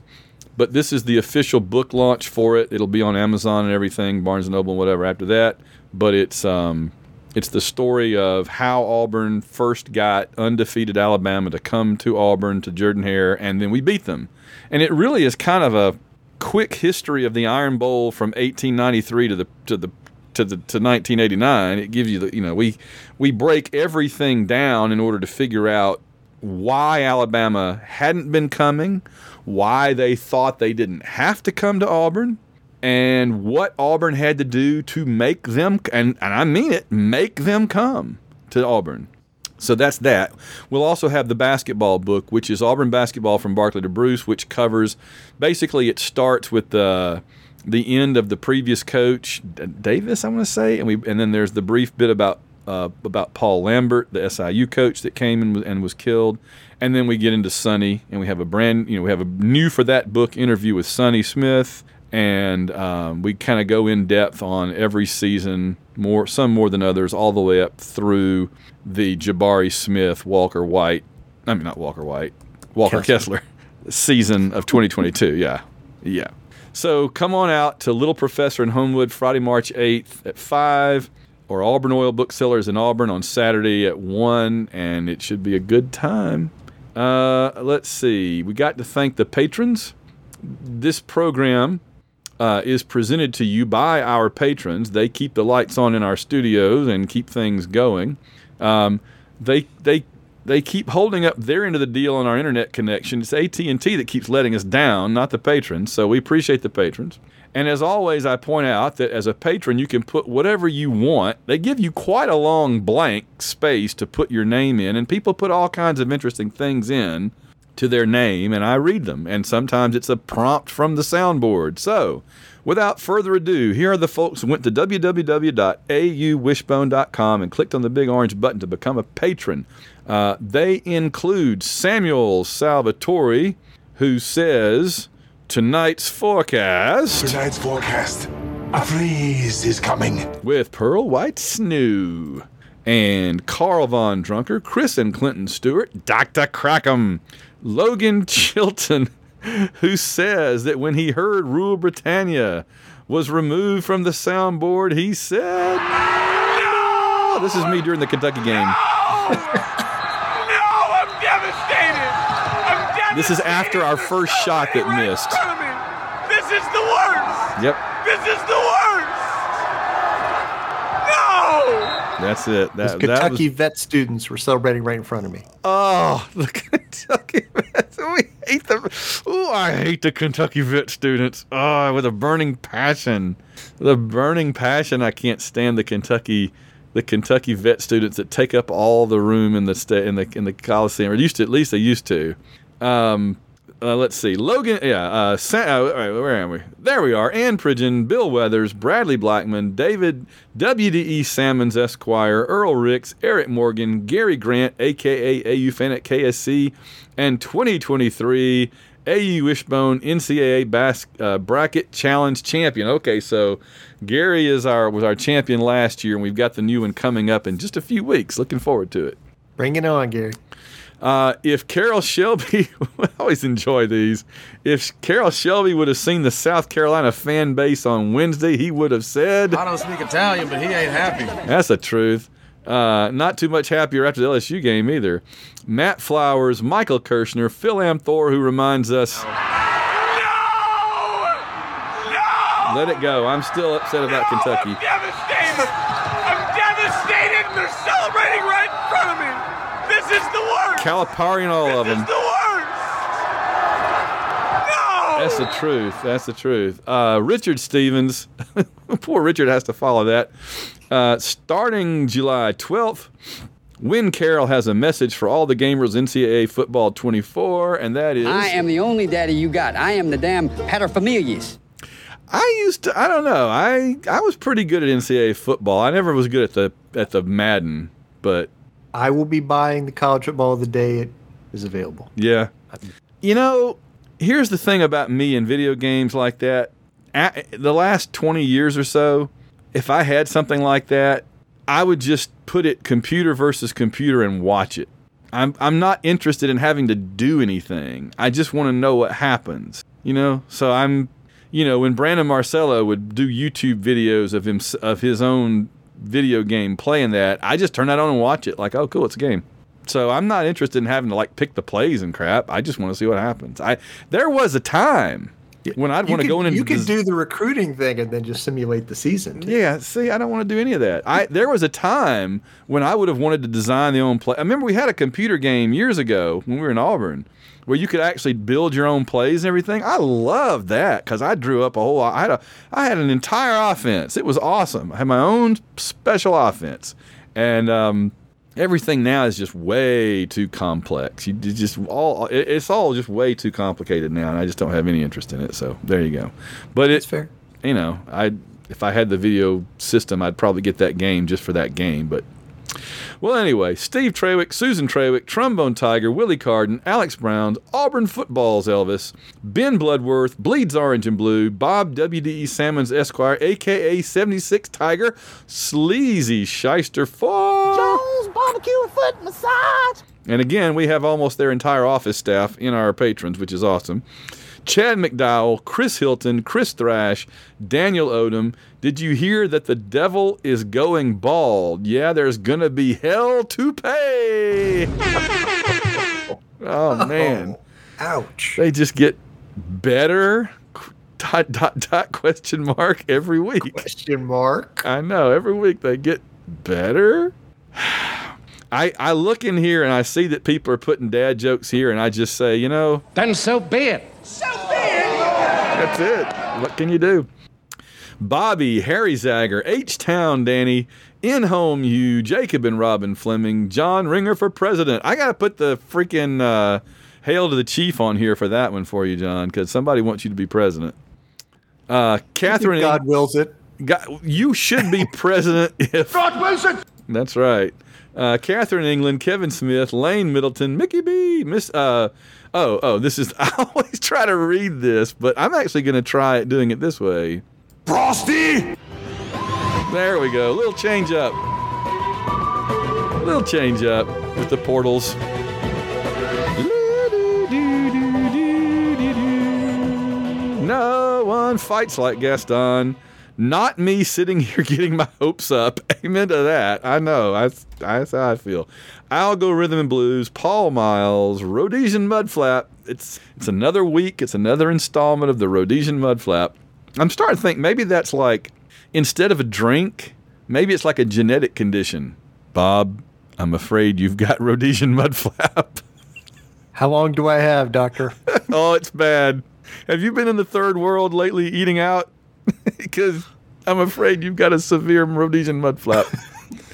But this is the official book launch for it. It'll be on Amazon and everything, Barnes and Noble and whatever after that. But it's um, it's the story of how Auburn first got undefeated Alabama to come to Auburn to Jordan Hare, and then we beat them. And it really is kind of a quick history of the Iron Bowl from 1893 to the to the to the to 1989. It gives you the you know we we break everything down in order to figure out why Alabama hadn't been coming, why they thought they didn't have to come to Auburn, and what Auburn had to do to make them, and, and I mean it, make them come to Auburn. So that's that. We'll also have the basketball book, which is Auburn basketball from Barkley to Bruce, which covers basically it starts with the the end of the previous coach Davis, I want to say, and we and then there's the brief bit about uh, about Paul Lambert, the SIU coach that came and was, and was killed, and then we get into Sonny, and we have a brand, you know, we have a new for that book interview with Sonny Smith, and um, we kind of go in depth on every season, more some more than others, all the way up through the Jabari Smith, Walker White, I mean not Walker White, Walker Kessler, season of 2022. Yeah, yeah. So come on out to Little Professor in Homewood Friday, March 8th at 5, or Auburn Oil Booksellers in Auburn on Saturday at 1, and it should be a good time. Uh, let's see. We got to thank the patrons. This program uh, is presented to you by our patrons. They keep the lights on in our studios and keep things going. Um, they they they keep holding up their end of the deal on our internet connection. It's AT and T that keeps letting us down, not the patrons. So we appreciate the patrons. And as always, I point out that as a patron, you can put whatever you want. They give you quite a long blank space to put your name in, and people put all kinds of interesting things in to their name, and I read them. And sometimes it's a prompt from the soundboard. So, without further ado, here are the folks who went to www.auwishbone.com and clicked on the big orange button to become a patron. Uh, they include Samuel Salvatore, who says, Tonight's forecast Tonight's forecast. A freeze is coming. with Pearl White Snow. And Carl Von Drunker, Chris and Clinton Stewart, Dr. Crackham, Logan Chilton, who says that when he heard Rule Britannia was removed from the soundboard, he said, No! This is me during the Kentucky game. No, I'm devastated. I'm devastated. This is after our first shot that missed. front of me. This is the worst. Yep, This is the worst. No. That's it. Those That, that was Kentucky vet students were celebrating right in front of me. Oh, the Kentucky vets. We hate them. Oh, I hate the Kentucky vet students. Oh, with a burning passion. With a burning passion, I can't stand the Kentucky the Kentucky vet students that take up all the room in the sta- in the in the Coliseum. Or used to at least they used to. Um, uh, let's see. Logan, yeah. Uh, Sa- uh, where am we? There we are. Ann Pridgeon, Bill Weathers, Bradley Blackman, David WDE Salmons Esquire, Earl Ricks, Eric Morgan, Gary Grant, aka AU fan at KSC, and 2023 AU Wishbone NCAA bas- uh, bracket challenge champion. Okay, so Gary is our was our champion last year, and we've got the new one coming up in just a few weeks. Looking forward to it. Bring it on, Gary. Uh, if Carroll Shelby, I always enjoy these. If Carroll Shelby would have seen the South Carolina fan base on Wednesday, he would have said, I don't speak Italian, but he ain't happy. That's the truth. Uh, not too much happier after the LSU game either. Matt Flowers, Michael Kirshner, Phil Amthor, who reminds us, No. No! let it go. I'm still upset about No, Kentucky. I'm devastated. I'm devastated, and they're celebrating right in front of me. This is the worst. Calipari and all of them. is the worst. No. That's the truth. That's the truth. Uh, Richard Stevens, poor Richard has to follow that. Uh, starting July 12th, Win Carroll has a message for all the gamers NCAA Football 24, and that is I am the only daddy you got. I am the damn paterfamilias. I used to. I don't know. I I was pretty good at NCAA football. I never was good at the at the Madden, but I will be buying the college football of the day it is available. Yeah. You know, here's the thing about me and video games like that. A the last 20 years or so, if I had something like that, I would just put it computer versus computer and watch it. I'm I'm not interested in having to do anything. I just want to know what happens. You know? So I'm you know, when Brandon Marcello would do YouTube videos of him of his own video game playing that, I just turn that on and watch it like, "Oh, cool, it's a game." So I'm not interested in having to like pick the plays and crap. I just want to see what happens. I there was a time when I'd want to go in and You could des- do the recruiting thing and then just simulate the season. too. yeah, see, I don't want to do any of that. I there was a time when I would have wanted to design the own play. I remember we had a computer game years ago when we were in Auburn where you could actually build your own plays and everything. I loved that because I drew up a whole. I had a I had an entire offense. It was awesome. I had my own special offense, and um, everything now is just way too complex. You just all it- it's all just way too complicated now, and I just don't have any interest in it. So there you go. But it's fair. you know, I if I had the video system, I'd probably get that game just for that game. But well, anyway, Steve Trawick, Susan Trawick, Trombone Tiger, Willie Carden, Alex Brown, Auburn Footballs Elvis, Ben Bloodworth, Bleeds Orange and Blue, Bob WDE Salmons Esquire, aka 76 Tiger, Sleazy Shyster Four. Jones barbecue and foot massage. And again, we have almost their entire office staff in our patrons, which is awesome. Chad McDowell, Chris Hilton, Chris Thrash, Daniel Odom. Did you hear that the devil is going bald? Yeah, there's gonna be hell to pay. Oh, oh man, Ouch. they just get better. Dot dot dot question mark every week. Question mark. I know every week they get better. I I look in here and I see that people are putting dad jokes here, and I just say, you know, Then so be it. So be it. That's it. What can you do? Bobby, Harry Zager, H Town Danny, In Home You, Jacob and Robin Fleming, John Ringer for president. I got to put the freaking uh, Hail to the Chief on here for that one for you, John, because somebody wants you to be president. Uh, Catherine, God wills it. God, you should be president if. God wills it! That's right. Uh, Catherine England, Kevin Smith, Lane Middleton, Mickey B, Miss. Uh, oh, oh, this is. I always try to read this, but I'm actually going to try it doing it this way. Frosty! There we go. Little change up. Little change up with the portals. No one fights like Gaston. Not me sitting here getting my hopes up. Amen to that. I know. That's, that's how I feel. Algo Rhythm and Blues, Paul Miles, Rhodesian Mudflap. It's it's another week. It's another installment of the Rhodesian Mudflap. I'm starting to think maybe that's like instead of a drink, maybe it's like a genetic condition. Bob, I'm afraid you've got Rhodesian Mudflap. How long do I have, Doctor? oh, it's bad. Have you been in the third world lately eating out? Because I'm afraid you've got a severe Rhodesian mud flap.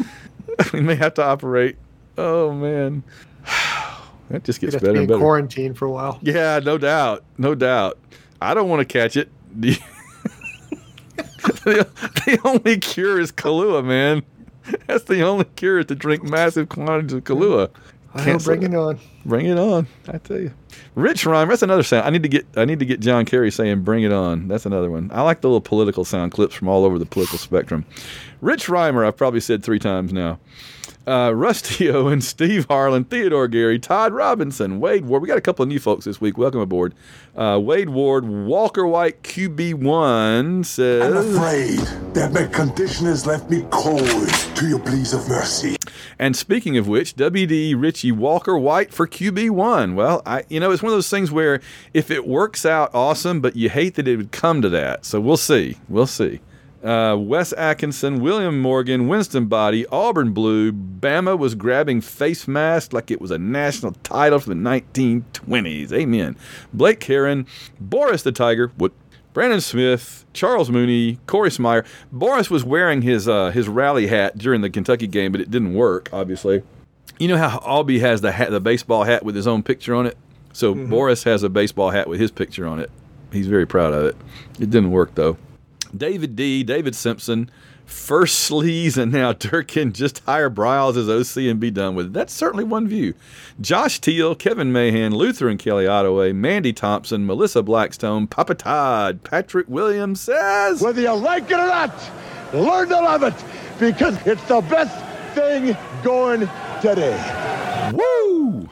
we may have to operate. Oh man, that just gets You'd have to better be and in better. quarantine for a while. Yeah, no doubt, no doubt. I don't want to catch it. The, the only cure is Kahlua, man. That's the only cure is to drink massive quantities of Kahlua. Well, bring it on. Bring it on. I tell you. Rich Rhymer, that's another sound. I need to get I need to get John Kerry saying bring it on. That's another one. I like the little political sound clips from all over the political spectrum. Rich Rhymer, I've probably said three times now. Uh, Rusty Owen, Steve Harlan, Theodore Gary, Todd Robinson, Wade Ward. We got a couple of new folks this week. Welcome aboard. Uh, Wade Ward, Walker White, QB1 says. I'm afraid that my condition has left me cold to your pleas of mercy. And speaking of which, WD Richie Walker White for QB1. Well, I you know, it's one of those things where if it works out, awesome, but you hate that it would come to that. So we'll see. We'll see. Uh, Wes Atkinson, William Morgan, Winston Body, Auburn Blue, Bama was grabbing face masks like it was a national title from the 1920s. Amen. Blake Heron, Boris the Tiger, what? Brandon Smith, Charles Mooney, Corey Smyer. Boris was wearing his uh, his rally hat during the Kentucky game, but it didn't work. Obviously, you know how Albie has the hat, the baseball hat with his own picture on it. So Boris has a baseball hat with his picture on it. He's very proud of it. It didn't work though. David D, David Simpson, first sleaze and now Durkin just hire Briles as OC and be done with it. That's certainly one view. Josh Teal, Kevin Mahan, Luther and Kelly Ottaway, Mandy Thompson, Melissa Blackstone, Papa Todd, Patrick Williams says. Whether you like it or not, learn to love it because it's the best thing going today. Woo!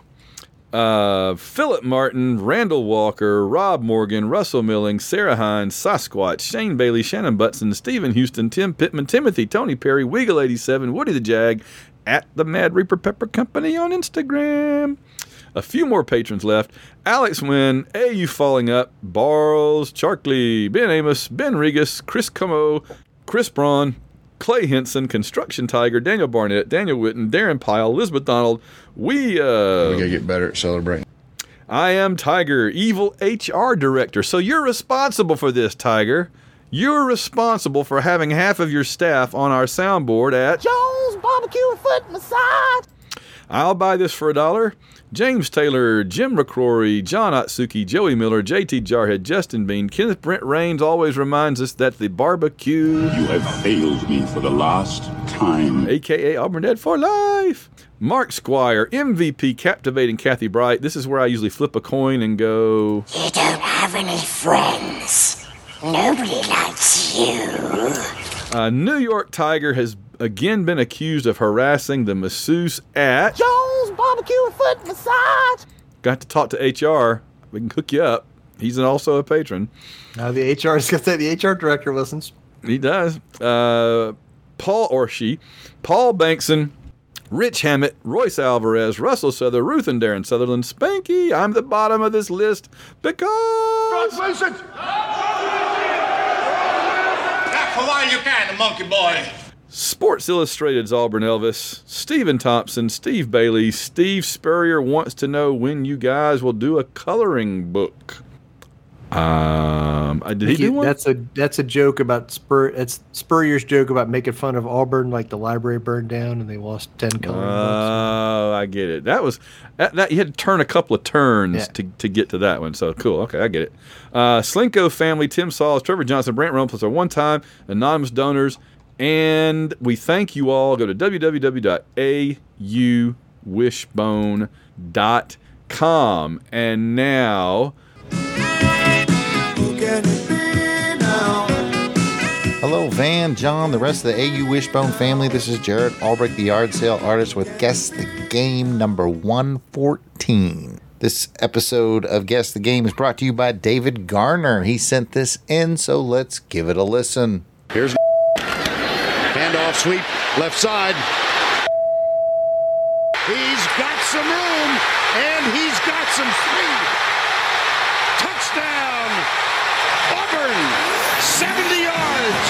Uh, Philip Martin, Randall Walker, Rob Morgan, Russell Milling, Sarah Hines, Sasquatch, Shane Bailey, Shannon Butson, Stephen Houston, Tim Pittman, Timothy, Tony Perry, Wiggle87, Woody the Jag, at the Mad Reaper Pepper Company on Instagram. A few more patrons left. Alex Wynn, AU Falling Up, Barles, Charkley, Ben Amos, Ben Regas, Chris Como, Chris Braun, Clay Henson, Construction Tiger, Daniel Barnett, Daniel Witten, Darren Pyle, Elizabeth Donald. We, uh, We gotta get better at celebrating. I am Tiger, evil HR director. So you're responsible for this, Tiger. You're responsible for having half of your staff on our soundboard at Jones Barbecue and Foot Massage. I'll buy this for a dollar. James Taylor, Jim McCrory, John Otsuki, Joey Miller, JT Jarhead, Justin Bean, Kenneth Brent Rains always reminds us that the barbecue, You have failed me for the last time. aka Auburn Dead for Life. Mark Squire, MVP, captivating Kathy Bright. This is where I usually flip a coin and go. You don't have any friends. Nobody likes you. Uh, New York Tiger has again been accused of harassing the masseuse at. Jones Barbecue and Foot Massage. Got to talk to HR. We can hook you up. He's also a patron. Now the HR is gonna say the HR director listens. He does. Uh, Paul or she, Paul Bankson, Rich Hammett, Royce Alvarez, Russell Souther, Ruth and Darren Sutherland, Spanky. I'm the bottom of this list because. Vincent! Back for while you can, monkey boy. Sports Illustrated's Auburn Elvis, Stephen Thompson, Steve Bailey, Steve Spurrier wants to know when you guys will do a coloring book. Um, I did he do one? That's a that's a joke about Spur. It's Spurrier's joke about making fun of Auburn, like the library burned down and they lost ten coloring Oh, I get it. That was that, that. You had to turn a couple of turns Yeah. to, to get to that one. So cool. Okay, I get it. Uh, Slinko family, Tim Sauls, Trevor Johnson, Brant Rumples are one time anonymous donors, and we thank you all. Go to www.auwishbone.com, and now. Hello, Van, John, the rest of the AU Wishbone family. This is Jarrod Albrecht, the yard sale artist, with Guess the Game number 114. This episode of Guess the Game is brought to you by David Garner. He sent this in, so let's give it a listen. Here's handoff sweep left side. He's got some room and he's got some speed. Touchdown, Auburn, 70 yards.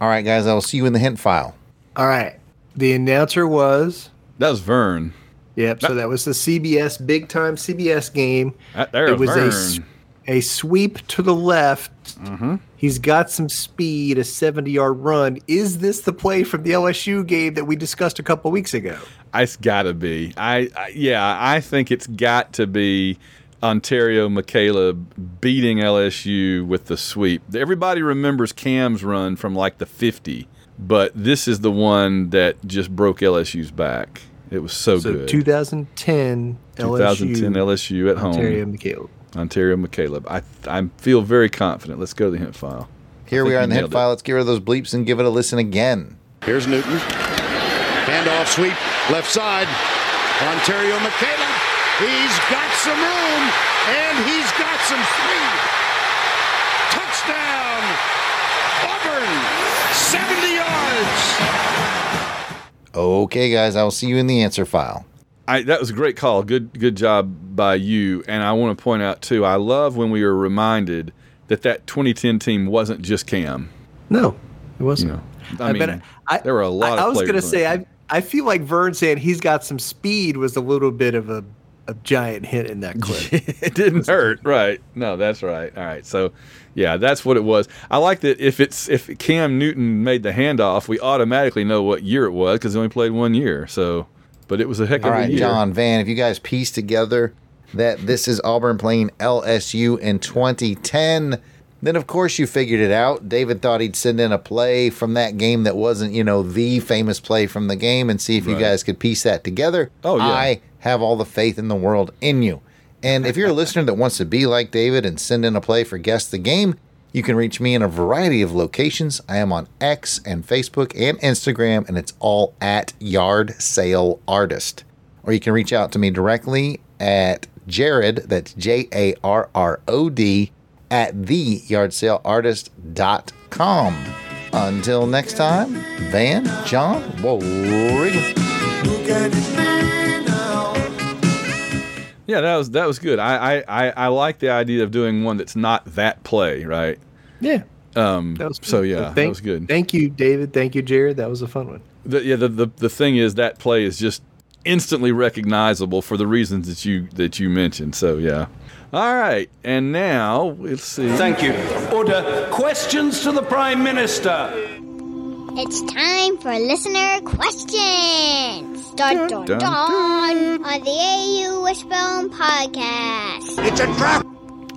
All right, guys, I will see you in the hint file. All right. The announcer was. That was Vern. Yep. So that was the CBS big time CBS game. That, there, it was a, Vern. s- a sweep to the left. Mm-hmm. He's got some speed, a 70 yard run. Is this the play from the LSU game that we discussed a couple weeks ago? It's got to be. I, I yeah, I think it's got to be Onterio McCalebb beating LSU with the sweep. Everybody remembers Cam's run from like the 50, but this is the one that just broke LSU's back. It was so, So good. 2010 LSU. 2010 LSU. LSU at home. Onterio McCalebb. Onterio McCalebb. I I feel very confident. Let's go to the hint file. Here we are in the hint it. file. Let's get rid of those bleeps and give it a listen again. Here's Newton. Handoff sweep left side. Onterio McCalebb. He's got some room and he's got some speed. Touchdown, Auburn, 70 yards. Okay, guys, I will see you in the answer file. I, that was a great call. Good good job by you. And I want to point out too. I love when we are reminded that that 2010 team wasn't just Cam. No, it wasn't. You know, I, I mean, I- there were a lot. I was going to say I I feel like Vern saying he's got some speed was a little bit of a, a giant hit in that clip. it didn't hurt, right? No, that's right. All right, so yeah, that's what it was. I like that if it's if Cam Newton made the handoff, we automatically know what year it was because he only played one year. So, but it was a heck All of a right, year. John, Van, if you guys piece together that this is Auburn playing LSU in 2010, then of course you figured it out. David thought he'd send in a play from that game that wasn't, you know, the famous play from the game and see if you guys could piece that together. Oh, yeah. I have all the faith in the world in you. And if you're a listener that wants to be like David and send in a play for Guess the Game, you can reach me in a variety of locations. I am on X and Facebook and Instagram, and it's all at Yard Sale Artist. Or you can reach out to me directly at Jarrod, that's J A R R O D, at theyardsaleartist.com. Until next time, Van, John, whoa, Yeah, that was that was good. I, I I I like the idea of doing one that's not that play, right? Yeah. Um. That was so yeah, Thank, that was good. Thank you, David. Thank you, Jarrod. That was a fun one. The, yeah, the, the the thing is that play is just instantly recognizable for the reasons that you that you mentioned. So yeah. All right, and now let's see. Thank you. Order. Questions to the Prime Minister. It's time for listener questions. Dun, dun, dun, dun, on the AU Wishbone podcast. It's a trap.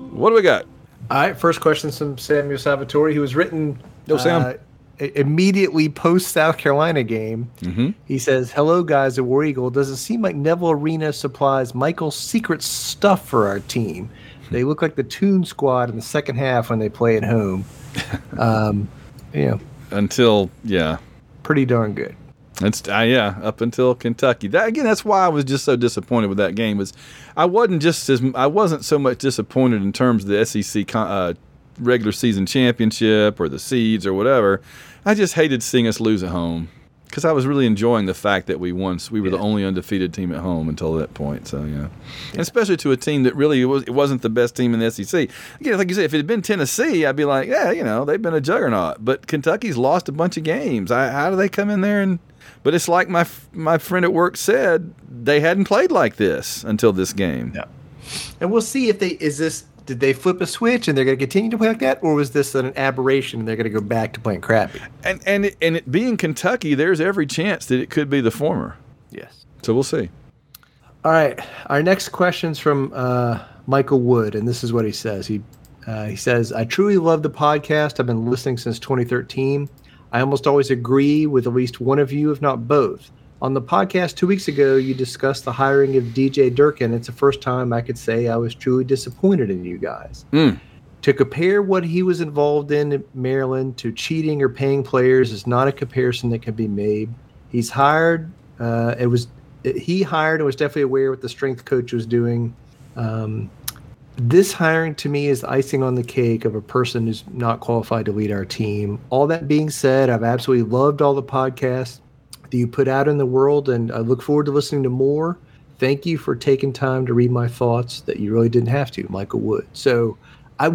What do we got? All right, first question from Samuel Salvatore, who was written Yo, Sam. uh, immediately post South Carolina game. Mm-hmm. He says, "Hello, guys at War Eagle. Does it seem like Neville Arena supplies Michael's secret stuff for our team? They look like the Toon Squad in the second half when they play at home. Um, yeah, Until yeah, pretty darn good. It's uh, yeah, up until Kentucky. That again, that's why I was just so disappointed with that game. Was I wasn't just as I wasn't so much disappointed in terms of the SEC con- uh, regular season championship or the seeds or whatever. I just hated seeing us lose at home. because I was really enjoying the fact that we once we were the only undefeated team at home until that point. So yeah, And especially to a team that really was it wasn't the best team in the SEC. Again, like you said, if it had been Tennessee, I'd be like, yeah, you know, they've been a juggernaut. But Kentucky's lost a bunch of games. I, how do they come in there and? But it's like my my friend at work said, they hadn't played like this until this game. Yeah. And we'll see if they is this did they flip a switch and they're going to continue to play like that, or was this an aberration and they're going to go back to playing crappy? And and it, and it being Kentucky, there's every chance that it could be the former. Yes. So we'll see. All right. Our next question's from uh, Michael Wood, and this is what he says. He uh, he says, "I truly love the podcast. I've been listening since 2013. I almost always agree with at least one of you, if not both." On the podcast two weeks ago, you discussed the hiring of DJ Durkin. It's the first time I could say I was truly disappointed in you guys. Mm. To compare what he was involved in at Maryland to cheating or paying players is not a comparison that can be made. He's hired. Uh, it was he hired and was definitely aware what the strength coach was doing. Um, this hiring to me is icing on the cake of a person who's not qualified to lead our team. All that being said, I've absolutely loved all the podcasts that you put out in the world, and I look forward to listening to more. Thank you for taking time to read my thoughts that you really didn't have to, Michael Wood. So, I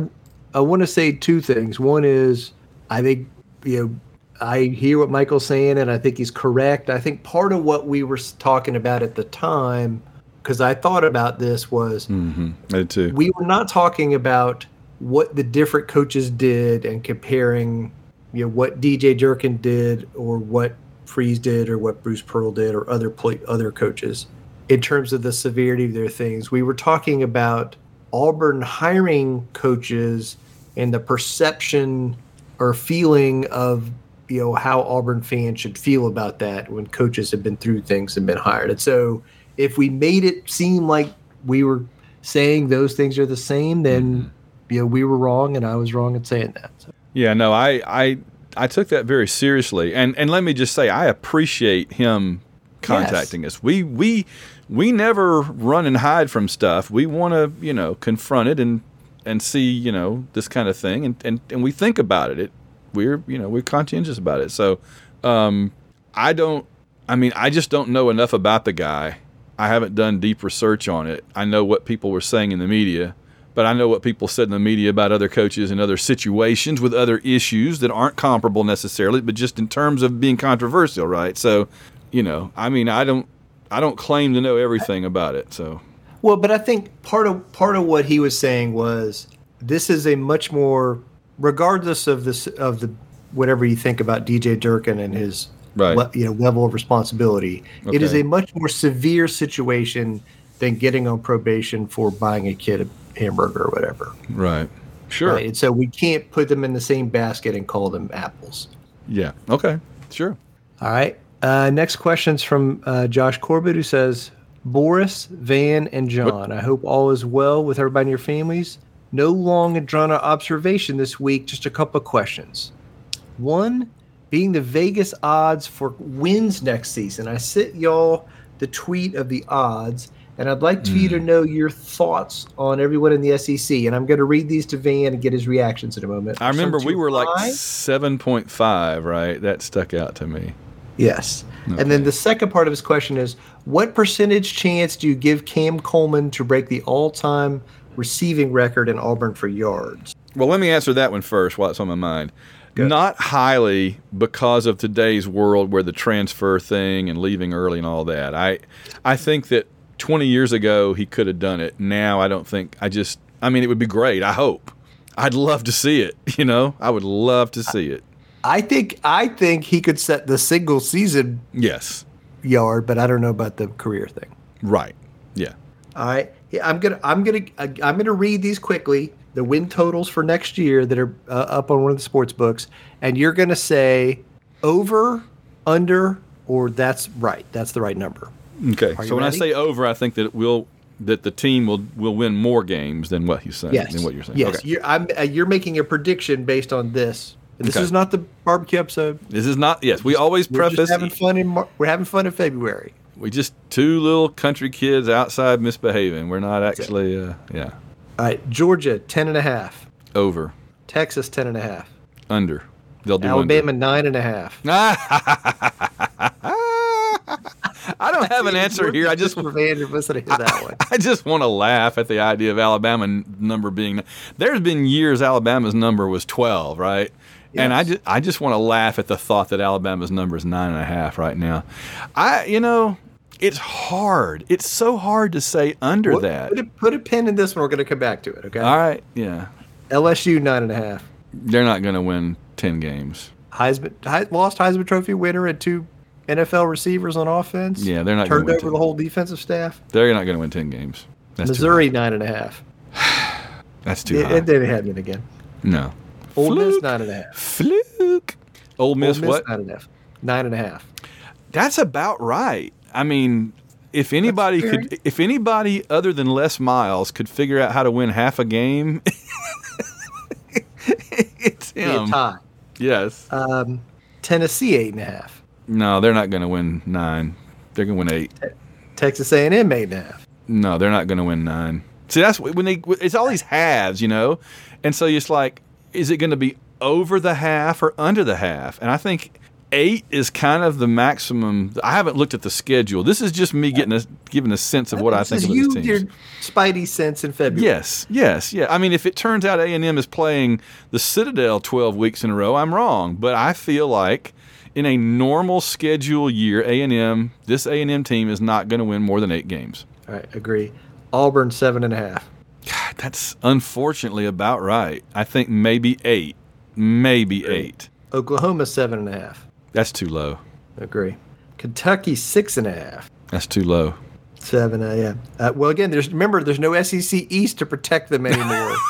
I want to say two things. One is I think you know I hear what Michael's saying, and I think he's correct. I think part of what we were talking about at the time, because I thought about this, was mm-hmm. I did too. we were not talking about what the different coaches did and comparing, you know, what DJ Durkin did or what Freeze did or what Bruce Pearl did or other play, other coaches in terms of the severity of their things. We were talking about Auburn hiring coaches and the perception or feeling of you know how Auburn fans should feel about that when coaches have been through things and been hired. And so if we made it seem like we were saying those things are the same, then Mm-hmm. you know we were wrong and I was wrong in saying that. So. Yeah, no, I, I I took that very seriously, and and let me just say, I appreciate him contacting us. We we we never run and hide from stuff. We want to you know confront it and and see you know this kind of thing, and and, and we think about it. It we're you know we're conscientious about it. So um, I don't. I mean, I just don't know enough about the guy. I haven't done deep research on it. I know what people were saying in the media but I know what people said in the media about other coaches and other situations with other issues that aren't comparable necessarily, but just in terms of being controversial, right? So, you know, I mean, I don't, I don't claim to know everything about it. So, well, but I think part of part of what he was saying was this is a much more, regardless of this of the whatever you think about DJ Durkin and his right. le, you know level of responsibility, okay. it is a much more severe situation than getting on probation for buying a kid a hamburger or whatever. Right. Sure. Right? And so we can't put them in the same basket and call them apples. Yeah. Okay. Sure. All right. Uh, next question's from uh, Josh Corbett, who says, Boris, Van, and John, I hope all is well with everybody in your families. No long and drawn out observation this week, just a couple of questions. One, being the Vegas odds for wins next season. I sent y'all the tweet of the odds, and I'd like for Hmm. you to know your thoughts on everyone in the SEC. And I'm going to read these to Van and get his reactions in a moment. I remember we were like 7.5, right? That stuck out to me. Yes. And then the second part of his question is what percentage chance do you give Cam Coleman to break the all time receiving record in Auburn for yards? Well, let me answer that one first while it's on my mind. Not highly because of today's world where the transfer thing and leaving early and all that. I I think that 20 years ago he could have done it. Now I don't think I just I mean it would be great. I hope. I'd love to see it, you know? I would love to see it. I think I think he could set the single season Yes. yard, but I don't know about the career thing. Right. Yeah. All right. Yeah, I'm gonna I'm gonna uh, I'm gonna read these quickly. The win totals for next year that are uh, up on one of the sports books, and you're gonna say over, under, or that's right. That's the right number. Okay. So when? I say over, I think that it will that the team will will win more games than what he's saying Yes. than what you're saying. Yes. Okay. You're, I'm, uh, you're making a prediction based on this. And this Okay. is not the barbecue episode. This is not yes, we always We're preface just having fun in Mar- we're having fun in February. We just two little country kids outside misbehaving. We're not actually, uh, yeah, All right, Georgia ten and a half, over, Texas ten and a half, under. They'll do Alabama nine and a half. I don't have an answer here. I just listening to that one. I just want to laugh at the idea of Alabama number being. There's been years Alabama's number was 12, right? And I just I just want to laugh at the thought that Alabama's number is nine and a half right now. I you know it's hard. It's so hard to say under Put- that. Put a, put a pin in this one. We're going to come back to it. Okay. All right, yeah, LSU nine and a half. they're not going to win ten games. Heisman Hei- lost Heisman Trophy winner and two NFL receivers on offense. Yeah, they're not turned win over ten. the whole defensive staff. They're not going to win ten games. That's Missouri nine and a half. That's too Yeah, high. and then it had it again. No. Ole Miss nine and a half. Fluke. Ole Miss, Ole Miss what? nine and a half. Nine and a half. That's about right. I mean, if anybody could, if anybody other than Les Miles could figure out how to win half a game, it's Be a him. tie. Yes. Um, Tennessee eight and a half. No, they're not going to win nine. They're going to win eight. Texas A and M eight and a half. No, they're not going to win nine. See, that's when they. It's all these halves, you know, and so it's like, is it going to be over the half or under the half? And I think eight is kind of the maximum. I haven't looked at the schedule. This is just me getting a giving a sense of what I think is you, your Spidey sense in February. Yes, yes, yeah. I mean, if it turns out A and M is playing the Citadel twelve weeks in a row, I'm wrong. But I feel like in a normal schedule year, A and M, this A and M team is not going to win more than eight games. All right, agree. Auburn seven and a half. God, that's unfortunately about right. I think maybe eight, maybe eight. Oklahoma seven and a half. That's too low. Agree. Kentucky six and a half. That's too low. Seven. Uh, yeah. Uh, well, again, there's remember there's no SEC East to protect them anymore.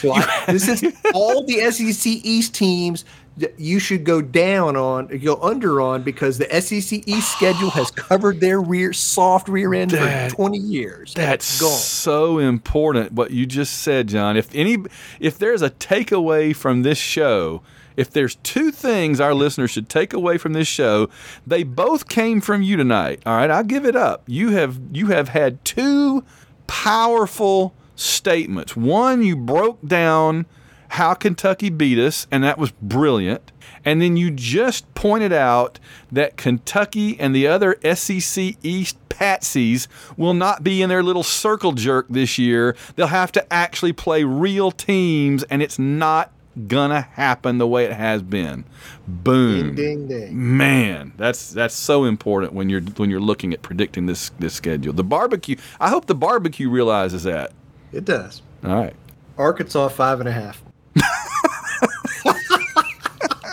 So I- this is all the SEC East teams that you should go down on, go under on, because the SEC East schedule has covered their rear soft rear end That- for 20 years. That's gone. so important what you just said, John. If any if there's a takeaway from this show, if there's two things our listeners should take away from this show, they both came from you tonight. All right, I'll give it up. You have you have had two powerful statements. One, you broke down how Kentucky beat us, and that was brilliant. And then you just pointed out that Kentucky and the other SEC East patsies will not be in their little circle jerk this year. They'll have to actually play real teams, and it's not gonna happen the way it has been. Boom. Ding, ding, ding. Man, that's that's so important when you're when you're looking at predicting this this schedule. The barbecue. I hope the barbecue realizes that. It does. All right. Arkansas five and a half.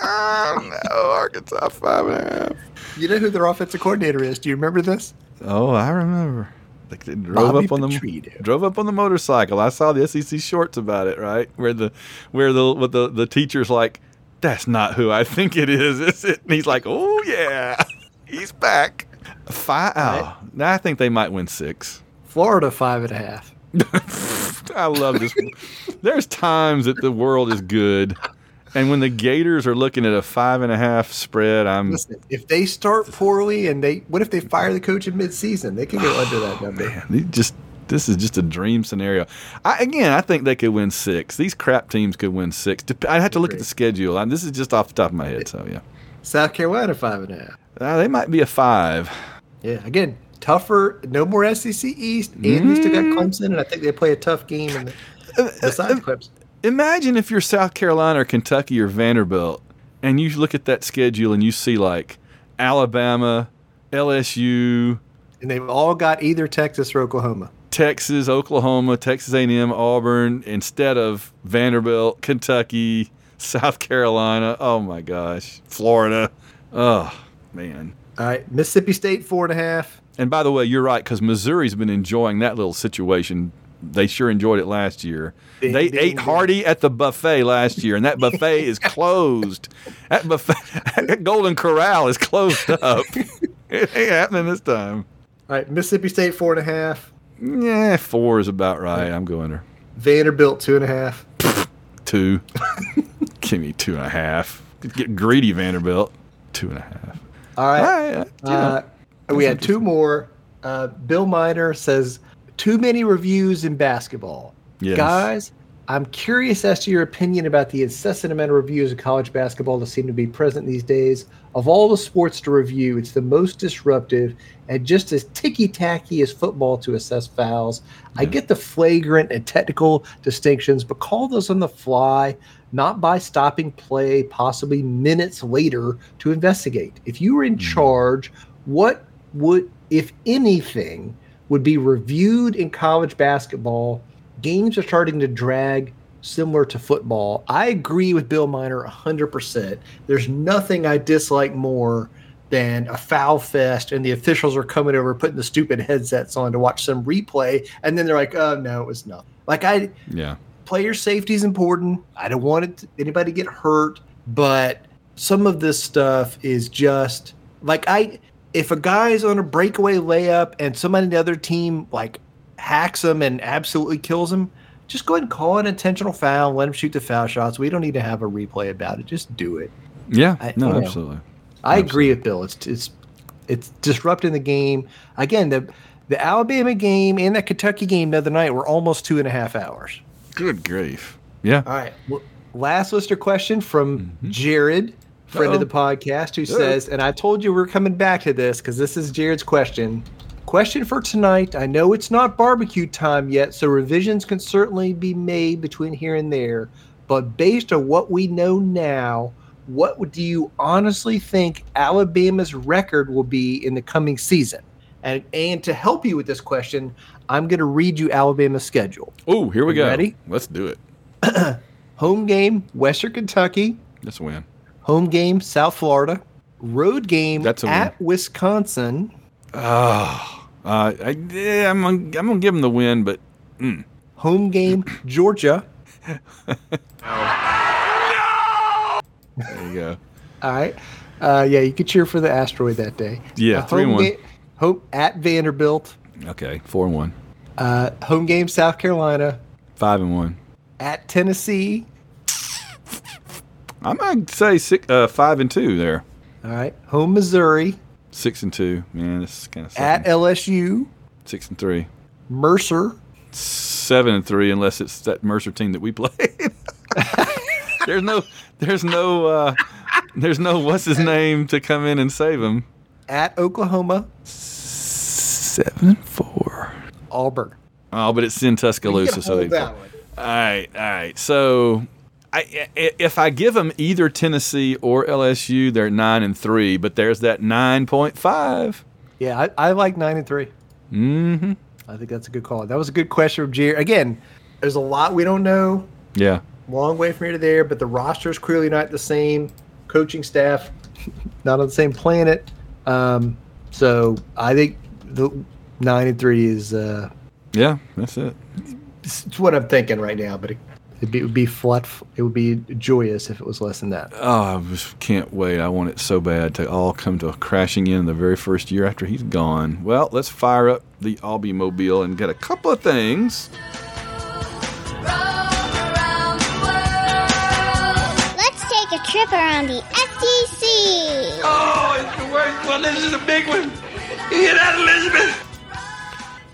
Oh no, Arkansas five and a half. You know who their offensive coordinator is? Do you remember this? Oh, I remember. Like they drove Bobby up on the drove up on the motorcycle. I saw the SEC shorts about it, right? Where the where the what the the teacher's like, that's not who I think it is, is it? And he's like, oh yeah, he's back. Five. Oh, now I think they might win six. Florida five and a half. I love this. There's times that the world is good, and when the Gators are looking at a five and a half spread, I'm Listen, if they start poorly and they, what if they fire the coach in midseason? They can go under that number. Man, just this is just a dream scenario. I, again, I think they could win six. These crap teams could win six. I'd have to look at the schedule. I, this is just off the top of my head. So yeah, South Carolina five and a half. uh, they might be a five. Yeah, again, tougher. No more SEC East, and we still got mm-hmm. Clemson, and I think they play a tough game. In the, uh, uh, besides uh, Clemson, Imagine if you're South Carolina or Kentucky or Vanderbilt, and you look at that schedule and you see like Alabama, LSU, and they've all got either Texas or Oklahoma. Texas, Oklahoma, Texas A&M, Auburn instead of Vanderbilt, Kentucky, South Carolina. Oh my gosh, Florida. Oh man. All right, Mississippi State four and a half. And by the way, you're right because Missouri's been enjoying that little situation. They sure enjoyed it last year. They ate hearty at the buffet last year, and that buffet is closed. That buffet, that Golden Corral is closed up. it ain't happening this time. All right, Mississippi State four and a half. Yeah, four is about right. I'm going there. Vanderbilt two and a half. two. Give me two and a half. Get greedy, Vanderbilt. Two and a half. All right. All right, Uh, we had two more. Uh, Bill Miner says too many reviews in basketball. Yes. Guys, I'm curious as to your opinion about the incessant amount of reviews of college basketball that seem to be present these days. Of all the sports to review, it's the most disruptive and just as ticky tacky as football to assess fouls. I get the flagrant and technical distinctions, but call those on the fly, not by stopping play possibly minutes later to investigate. If you were in mm. charge, what would, if anything, would be reviewed in college basketball? Games are starting to drag similar to football. I agree with Bill Miner 100%. There's nothing I dislike more than a foul fest and the officials are coming over putting the stupid headsets on to watch some replay and then they're like, "Oh no, it was nothing." Like I Yeah. player safety is important. I don't want it to, anybody to get hurt, but some of this stuff is just like I if a guy's on a breakaway layup and somebody on the other team like hacks him and absolutely kills him, just go ahead and call an intentional foul, let him shoot the foul shots. We don't need to have a replay about it. Just do it. Yeah. I- no, you know, absolutely. I agree with Bill. It's it's it's disrupting the game. Again, the the Alabama game and that Kentucky game the other night were almost two and a half hours. Good grief. Yeah. All right. Well, last listener question from mm-hmm. Jared, friend of the podcast, who Uh-oh. says, and I told you we're coming back to this because this is Jared's question. Question for tonight. I know it's not barbecue time yet, so revisions can certainly be made between here and there. But based on what we know now, what do you honestly think Alabama's record will be in the coming season? And and to help you with this question, I'm going to read you Alabama's schedule. Oh, here we go. ready? Let's do it. Home game, Western Kentucky. That's a win. Home game, South Florida. Road game That's at Wisconsin. Oh, uh, I, yeah, I'm gonna, I'm gonna give them the win, but mm. Home game, Georgia. No! There you go. All right. Uh, yeah, you could cheer for the asteroid that day. Yeah, Uh, three and one. ga- home at Vanderbilt. Okay, four and one, Uh, home game, South Carolina. five and one. At Tennessee. I might say six, uh, five and two there. All right. Home Missouri. Six and two. Man, this is kind of At LSU. six and three. Mercer. Seven and three, unless it's that Mercer team that we played. there's no, there's no, uh, there's no what's his name to come in and save him. At Oklahoma. Seven and four. Auburn. Oh, but it's in Tuscaloosa, so they. All right, all right. So, I, if I give them either Tennessee or LSU, they're nine and three. But there's that nine point five. Yeah, I, I like nine and three. Mm-hmm. I think that's a good call. That was a good question from Jared. Again, there's a lot we don't know. Yeah. Long way from here to there, but the roster is clearly not the same. Coaching staff, not on the same planet. Um, so I think the nine and three is uh, Yeah, that's it. it's, it's what I'm thinking right now. But it, it'd be, it would be flat. It would be joyous if it was less than that. Oh, I just can't wait. I want it so bad to all come to a crashing in the very first year after he's gone. Well, let's fire up the Albie Mobile and get a couple of things. Let's take a trip around the FTC. Oh, it's the worst one. This is a big one. You hear that, Elizabeth?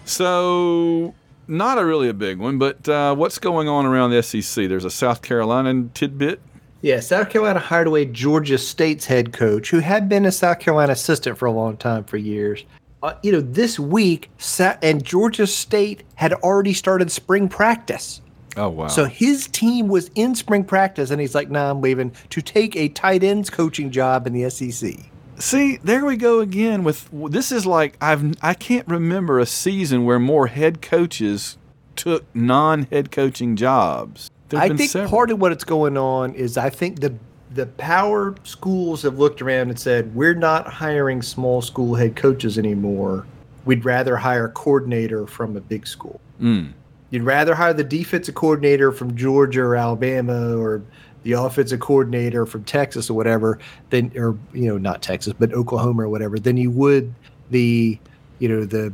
So, not a really a big one, but uh, what's going on around the SEC? There's a South Carolina tidbit. Yeah, South Carolina hired away Georgia State's head coach, who had been a South Carolina assistant for a long time, for years. Uh, you know, this week, Sa- and Georgia State had already started spring practice. Oh wow! So his team was in spring practice, and he's like, "Nah, I'm leaving to take a tight ends coaching job in the SEC." See, there we go again. With this is like I've I can't remember a season where more head coaches took non-head coaching jobs. There've I think several. part of what it's going on is I think the the power schools have looked around and said, "We're not hiring small school head coaches anymore. We'd rather hire a coordinator from a big school." Mm. You'd rather hire the defensive coordinator from Georgia or Alabama or the offensive coordinator from Texas or whatever then or you know not Texas but Oklahoma or whatever then you would the you know the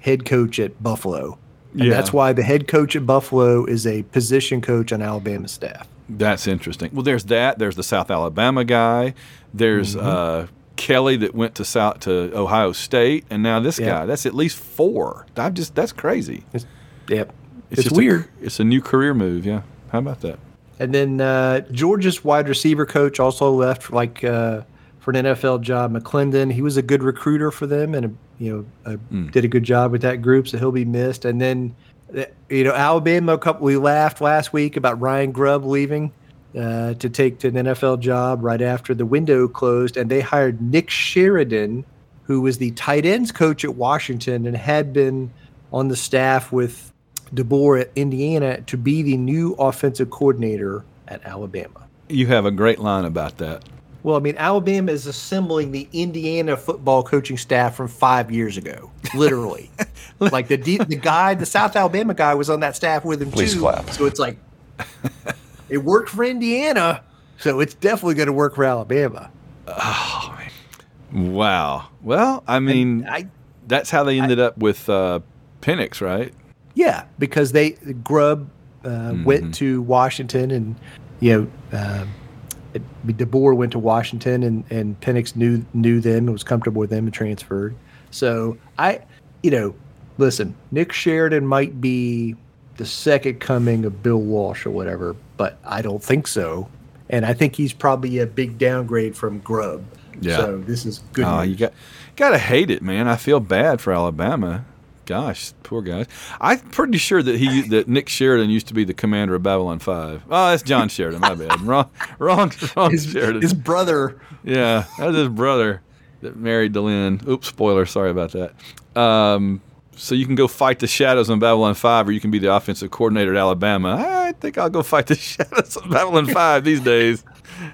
head coach at Buffalo. And Yeah. that's why the head coach at Buffalo is a position coach on Alabama staff. That's interesting. Well, there's that. There's the South Alabama guy. There's Mm-hmm. uh, Kelly that went to South to Ohio State, and now this Yeah. guy. That's at least four. I've just that's crazy. yep. It's a- weird. it's a new career move. Yeah. How about that? And then uh, Georgia's wide receiver coach also left, like uh, for an NFL job. McClendon, he was a good recruiter for them, and you know uh, Hmm. did a good job with that group, so he'll be missed. And then uh, you know Alabama, a couple we laughed last week about Ryan Grubb leaving uh, to take to an NFL job right after the window closed, and they hired Nick Sheridan, who was the tight ends coach at Washington and had been on the staff with DeBoer at Indiana to be the new offensive coordinator at Alabama. You have a great line about that. Well, I mean, Alabama is assembling the Indiana football coaching staff from five years ago, literally. like the the guy, the South Alabama guy, was on that staff with him Please too. clap. So it's like it worked for Indiana, so it's definitely going to work for Alabama. Wow. Well, I mean, I, that's how they ended up with uh, Penix, right? Yeah, because they Grubb uh, went to Washington, and you know, it, DeBoer went to Washington, and and Penix knew knew them and was comfortable with them and transferred. So I, you know, listen, Nick Sheridan might be the second coming of Bill Walsh or whatever, but I don't think so, and I think he's probably a big downgrade from Grubb. Yeah. So this is good. Oh, news. you got gotta hate it, man. I feel bad for Alabama. Gosh, poor guys. I'm pretty sure that he that Nick Sheridan used to be the commander of Babylon Five. Oh, that's John Sheridan. My bad. Wrong, wrong, wrong. his, Sheridan. his brother. Yeah, that was his brother that married Delenn. Oops, spoiler. Sorry about that. Um, so you can go fight the shadows on Babylon 5, or you can be the offensive coordinator at Alabama. I think I'll go fight the shadows on Babylon 5 these days.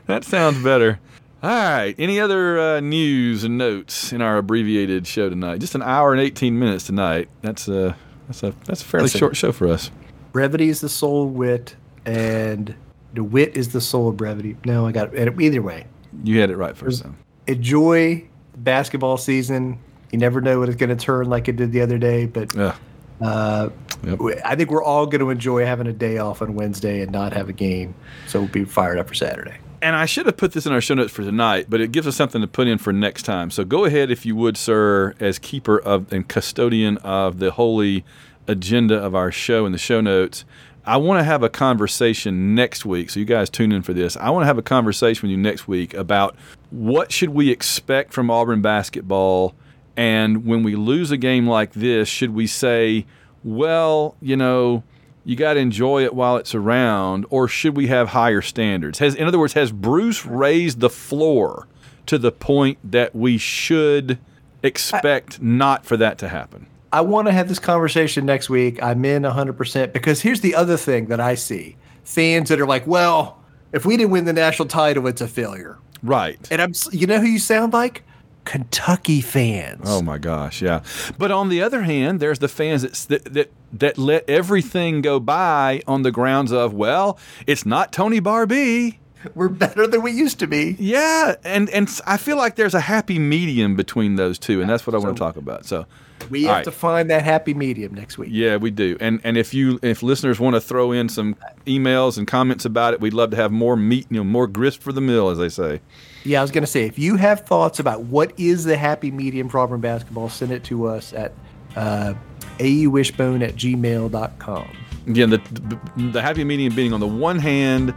That sounds better. All right. Any other uh, news and notes in our abbreviated show tonight? Just an hour and 18 minutes tonight. That's a that's a that's a fairly short show for us. brevity is the soul of wit, and the wit is the soul of brevity. No, I got it. Either way, You had it right first time. enjoy the basketball season. You never know what it's going to turn like it did the other day, but Yeah. uh, Yep. I think we're all going to enjoy having a day off on Wednesday and not have a game. So we'll be fired up for Saturday. And I should have put this in our show notes for tonight, but it gives us something to put in for next time. So go ahead, if you would, sir, as keeper of and custodian of the holy agenda of our show and the show notes. I want to have a conversation next week. So you guys tune in for this. I want to have a conversation with you next week about what should we expect from Auburn basketball, and when we lose a game like this, should we say, well, you know, you got to enjoy it while it's around, or should we have higher standards? Has, in other words, has Bruce raised the floor to the point that we should expect not for that to happen? I want to have this conversation next week. I'm in 100% because here's the other thing that I see fans that are like, well, if we didn't win the national title, it's a failure. Right. And I'm, you know who you sound like? Kentucky fans. Oh my gosh, yeah. But on the other hand, there's the fans that that that, let everything go by on the grounds of, well, it's not Tony Barbee. We're better than we used to be. Yeah, and and I feel like there's a happy medium between those two, and that's what I want to talk about. So We have right. to find that happy medium next week. Yeah, we do. And and if you if listeners want to throw in some emails and comments about it, we'd love to have more meat, you know, more grist for the mill, as they say. Yeah, I was going to say, if you have thoughts about what is the happy medium for Auburn basketball, send it to us at uh, auwishbone at gmail.com. Again, the, the the happy medium being on the one hand,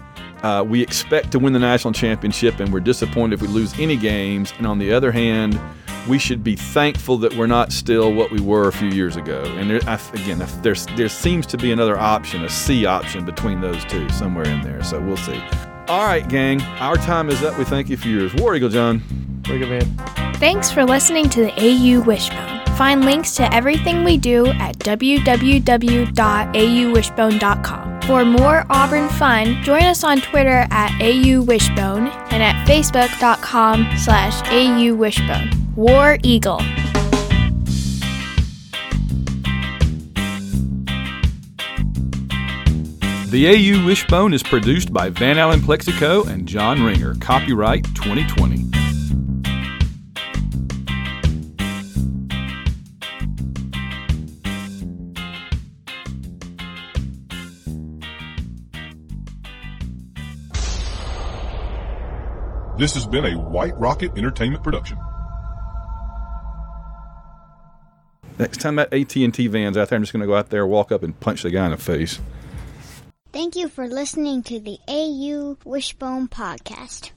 uh, we expect to win the national championship, and we're disappointed if we lose any games. And on the other hand, we should be thankful that we're not still what we were a few years ago. And there, I, again, if there's there seems to be another option, a C option between those two somewhere in there. So we'll see. All right, gang, our time is up. We thank you for yours. War Eagle John. War Eagle man. Thanks for listening to the AU Wishbone. Find links to everything we do at www.auwishbone.com. For more Auburn fun, join us on Twitter at auwishbone and at facebook.com slash auwishbone. War Eagle. The AU Wishbone is produced by Van Allen Plexico and John Ringer. Copyright 2020. This has been a White Rocket Entertainment production. Next time that AT&T van's out there, I'm just going to go out there, walk up, and punch the guy in the face. Thank you for listening to the AU Wishbone Podcast.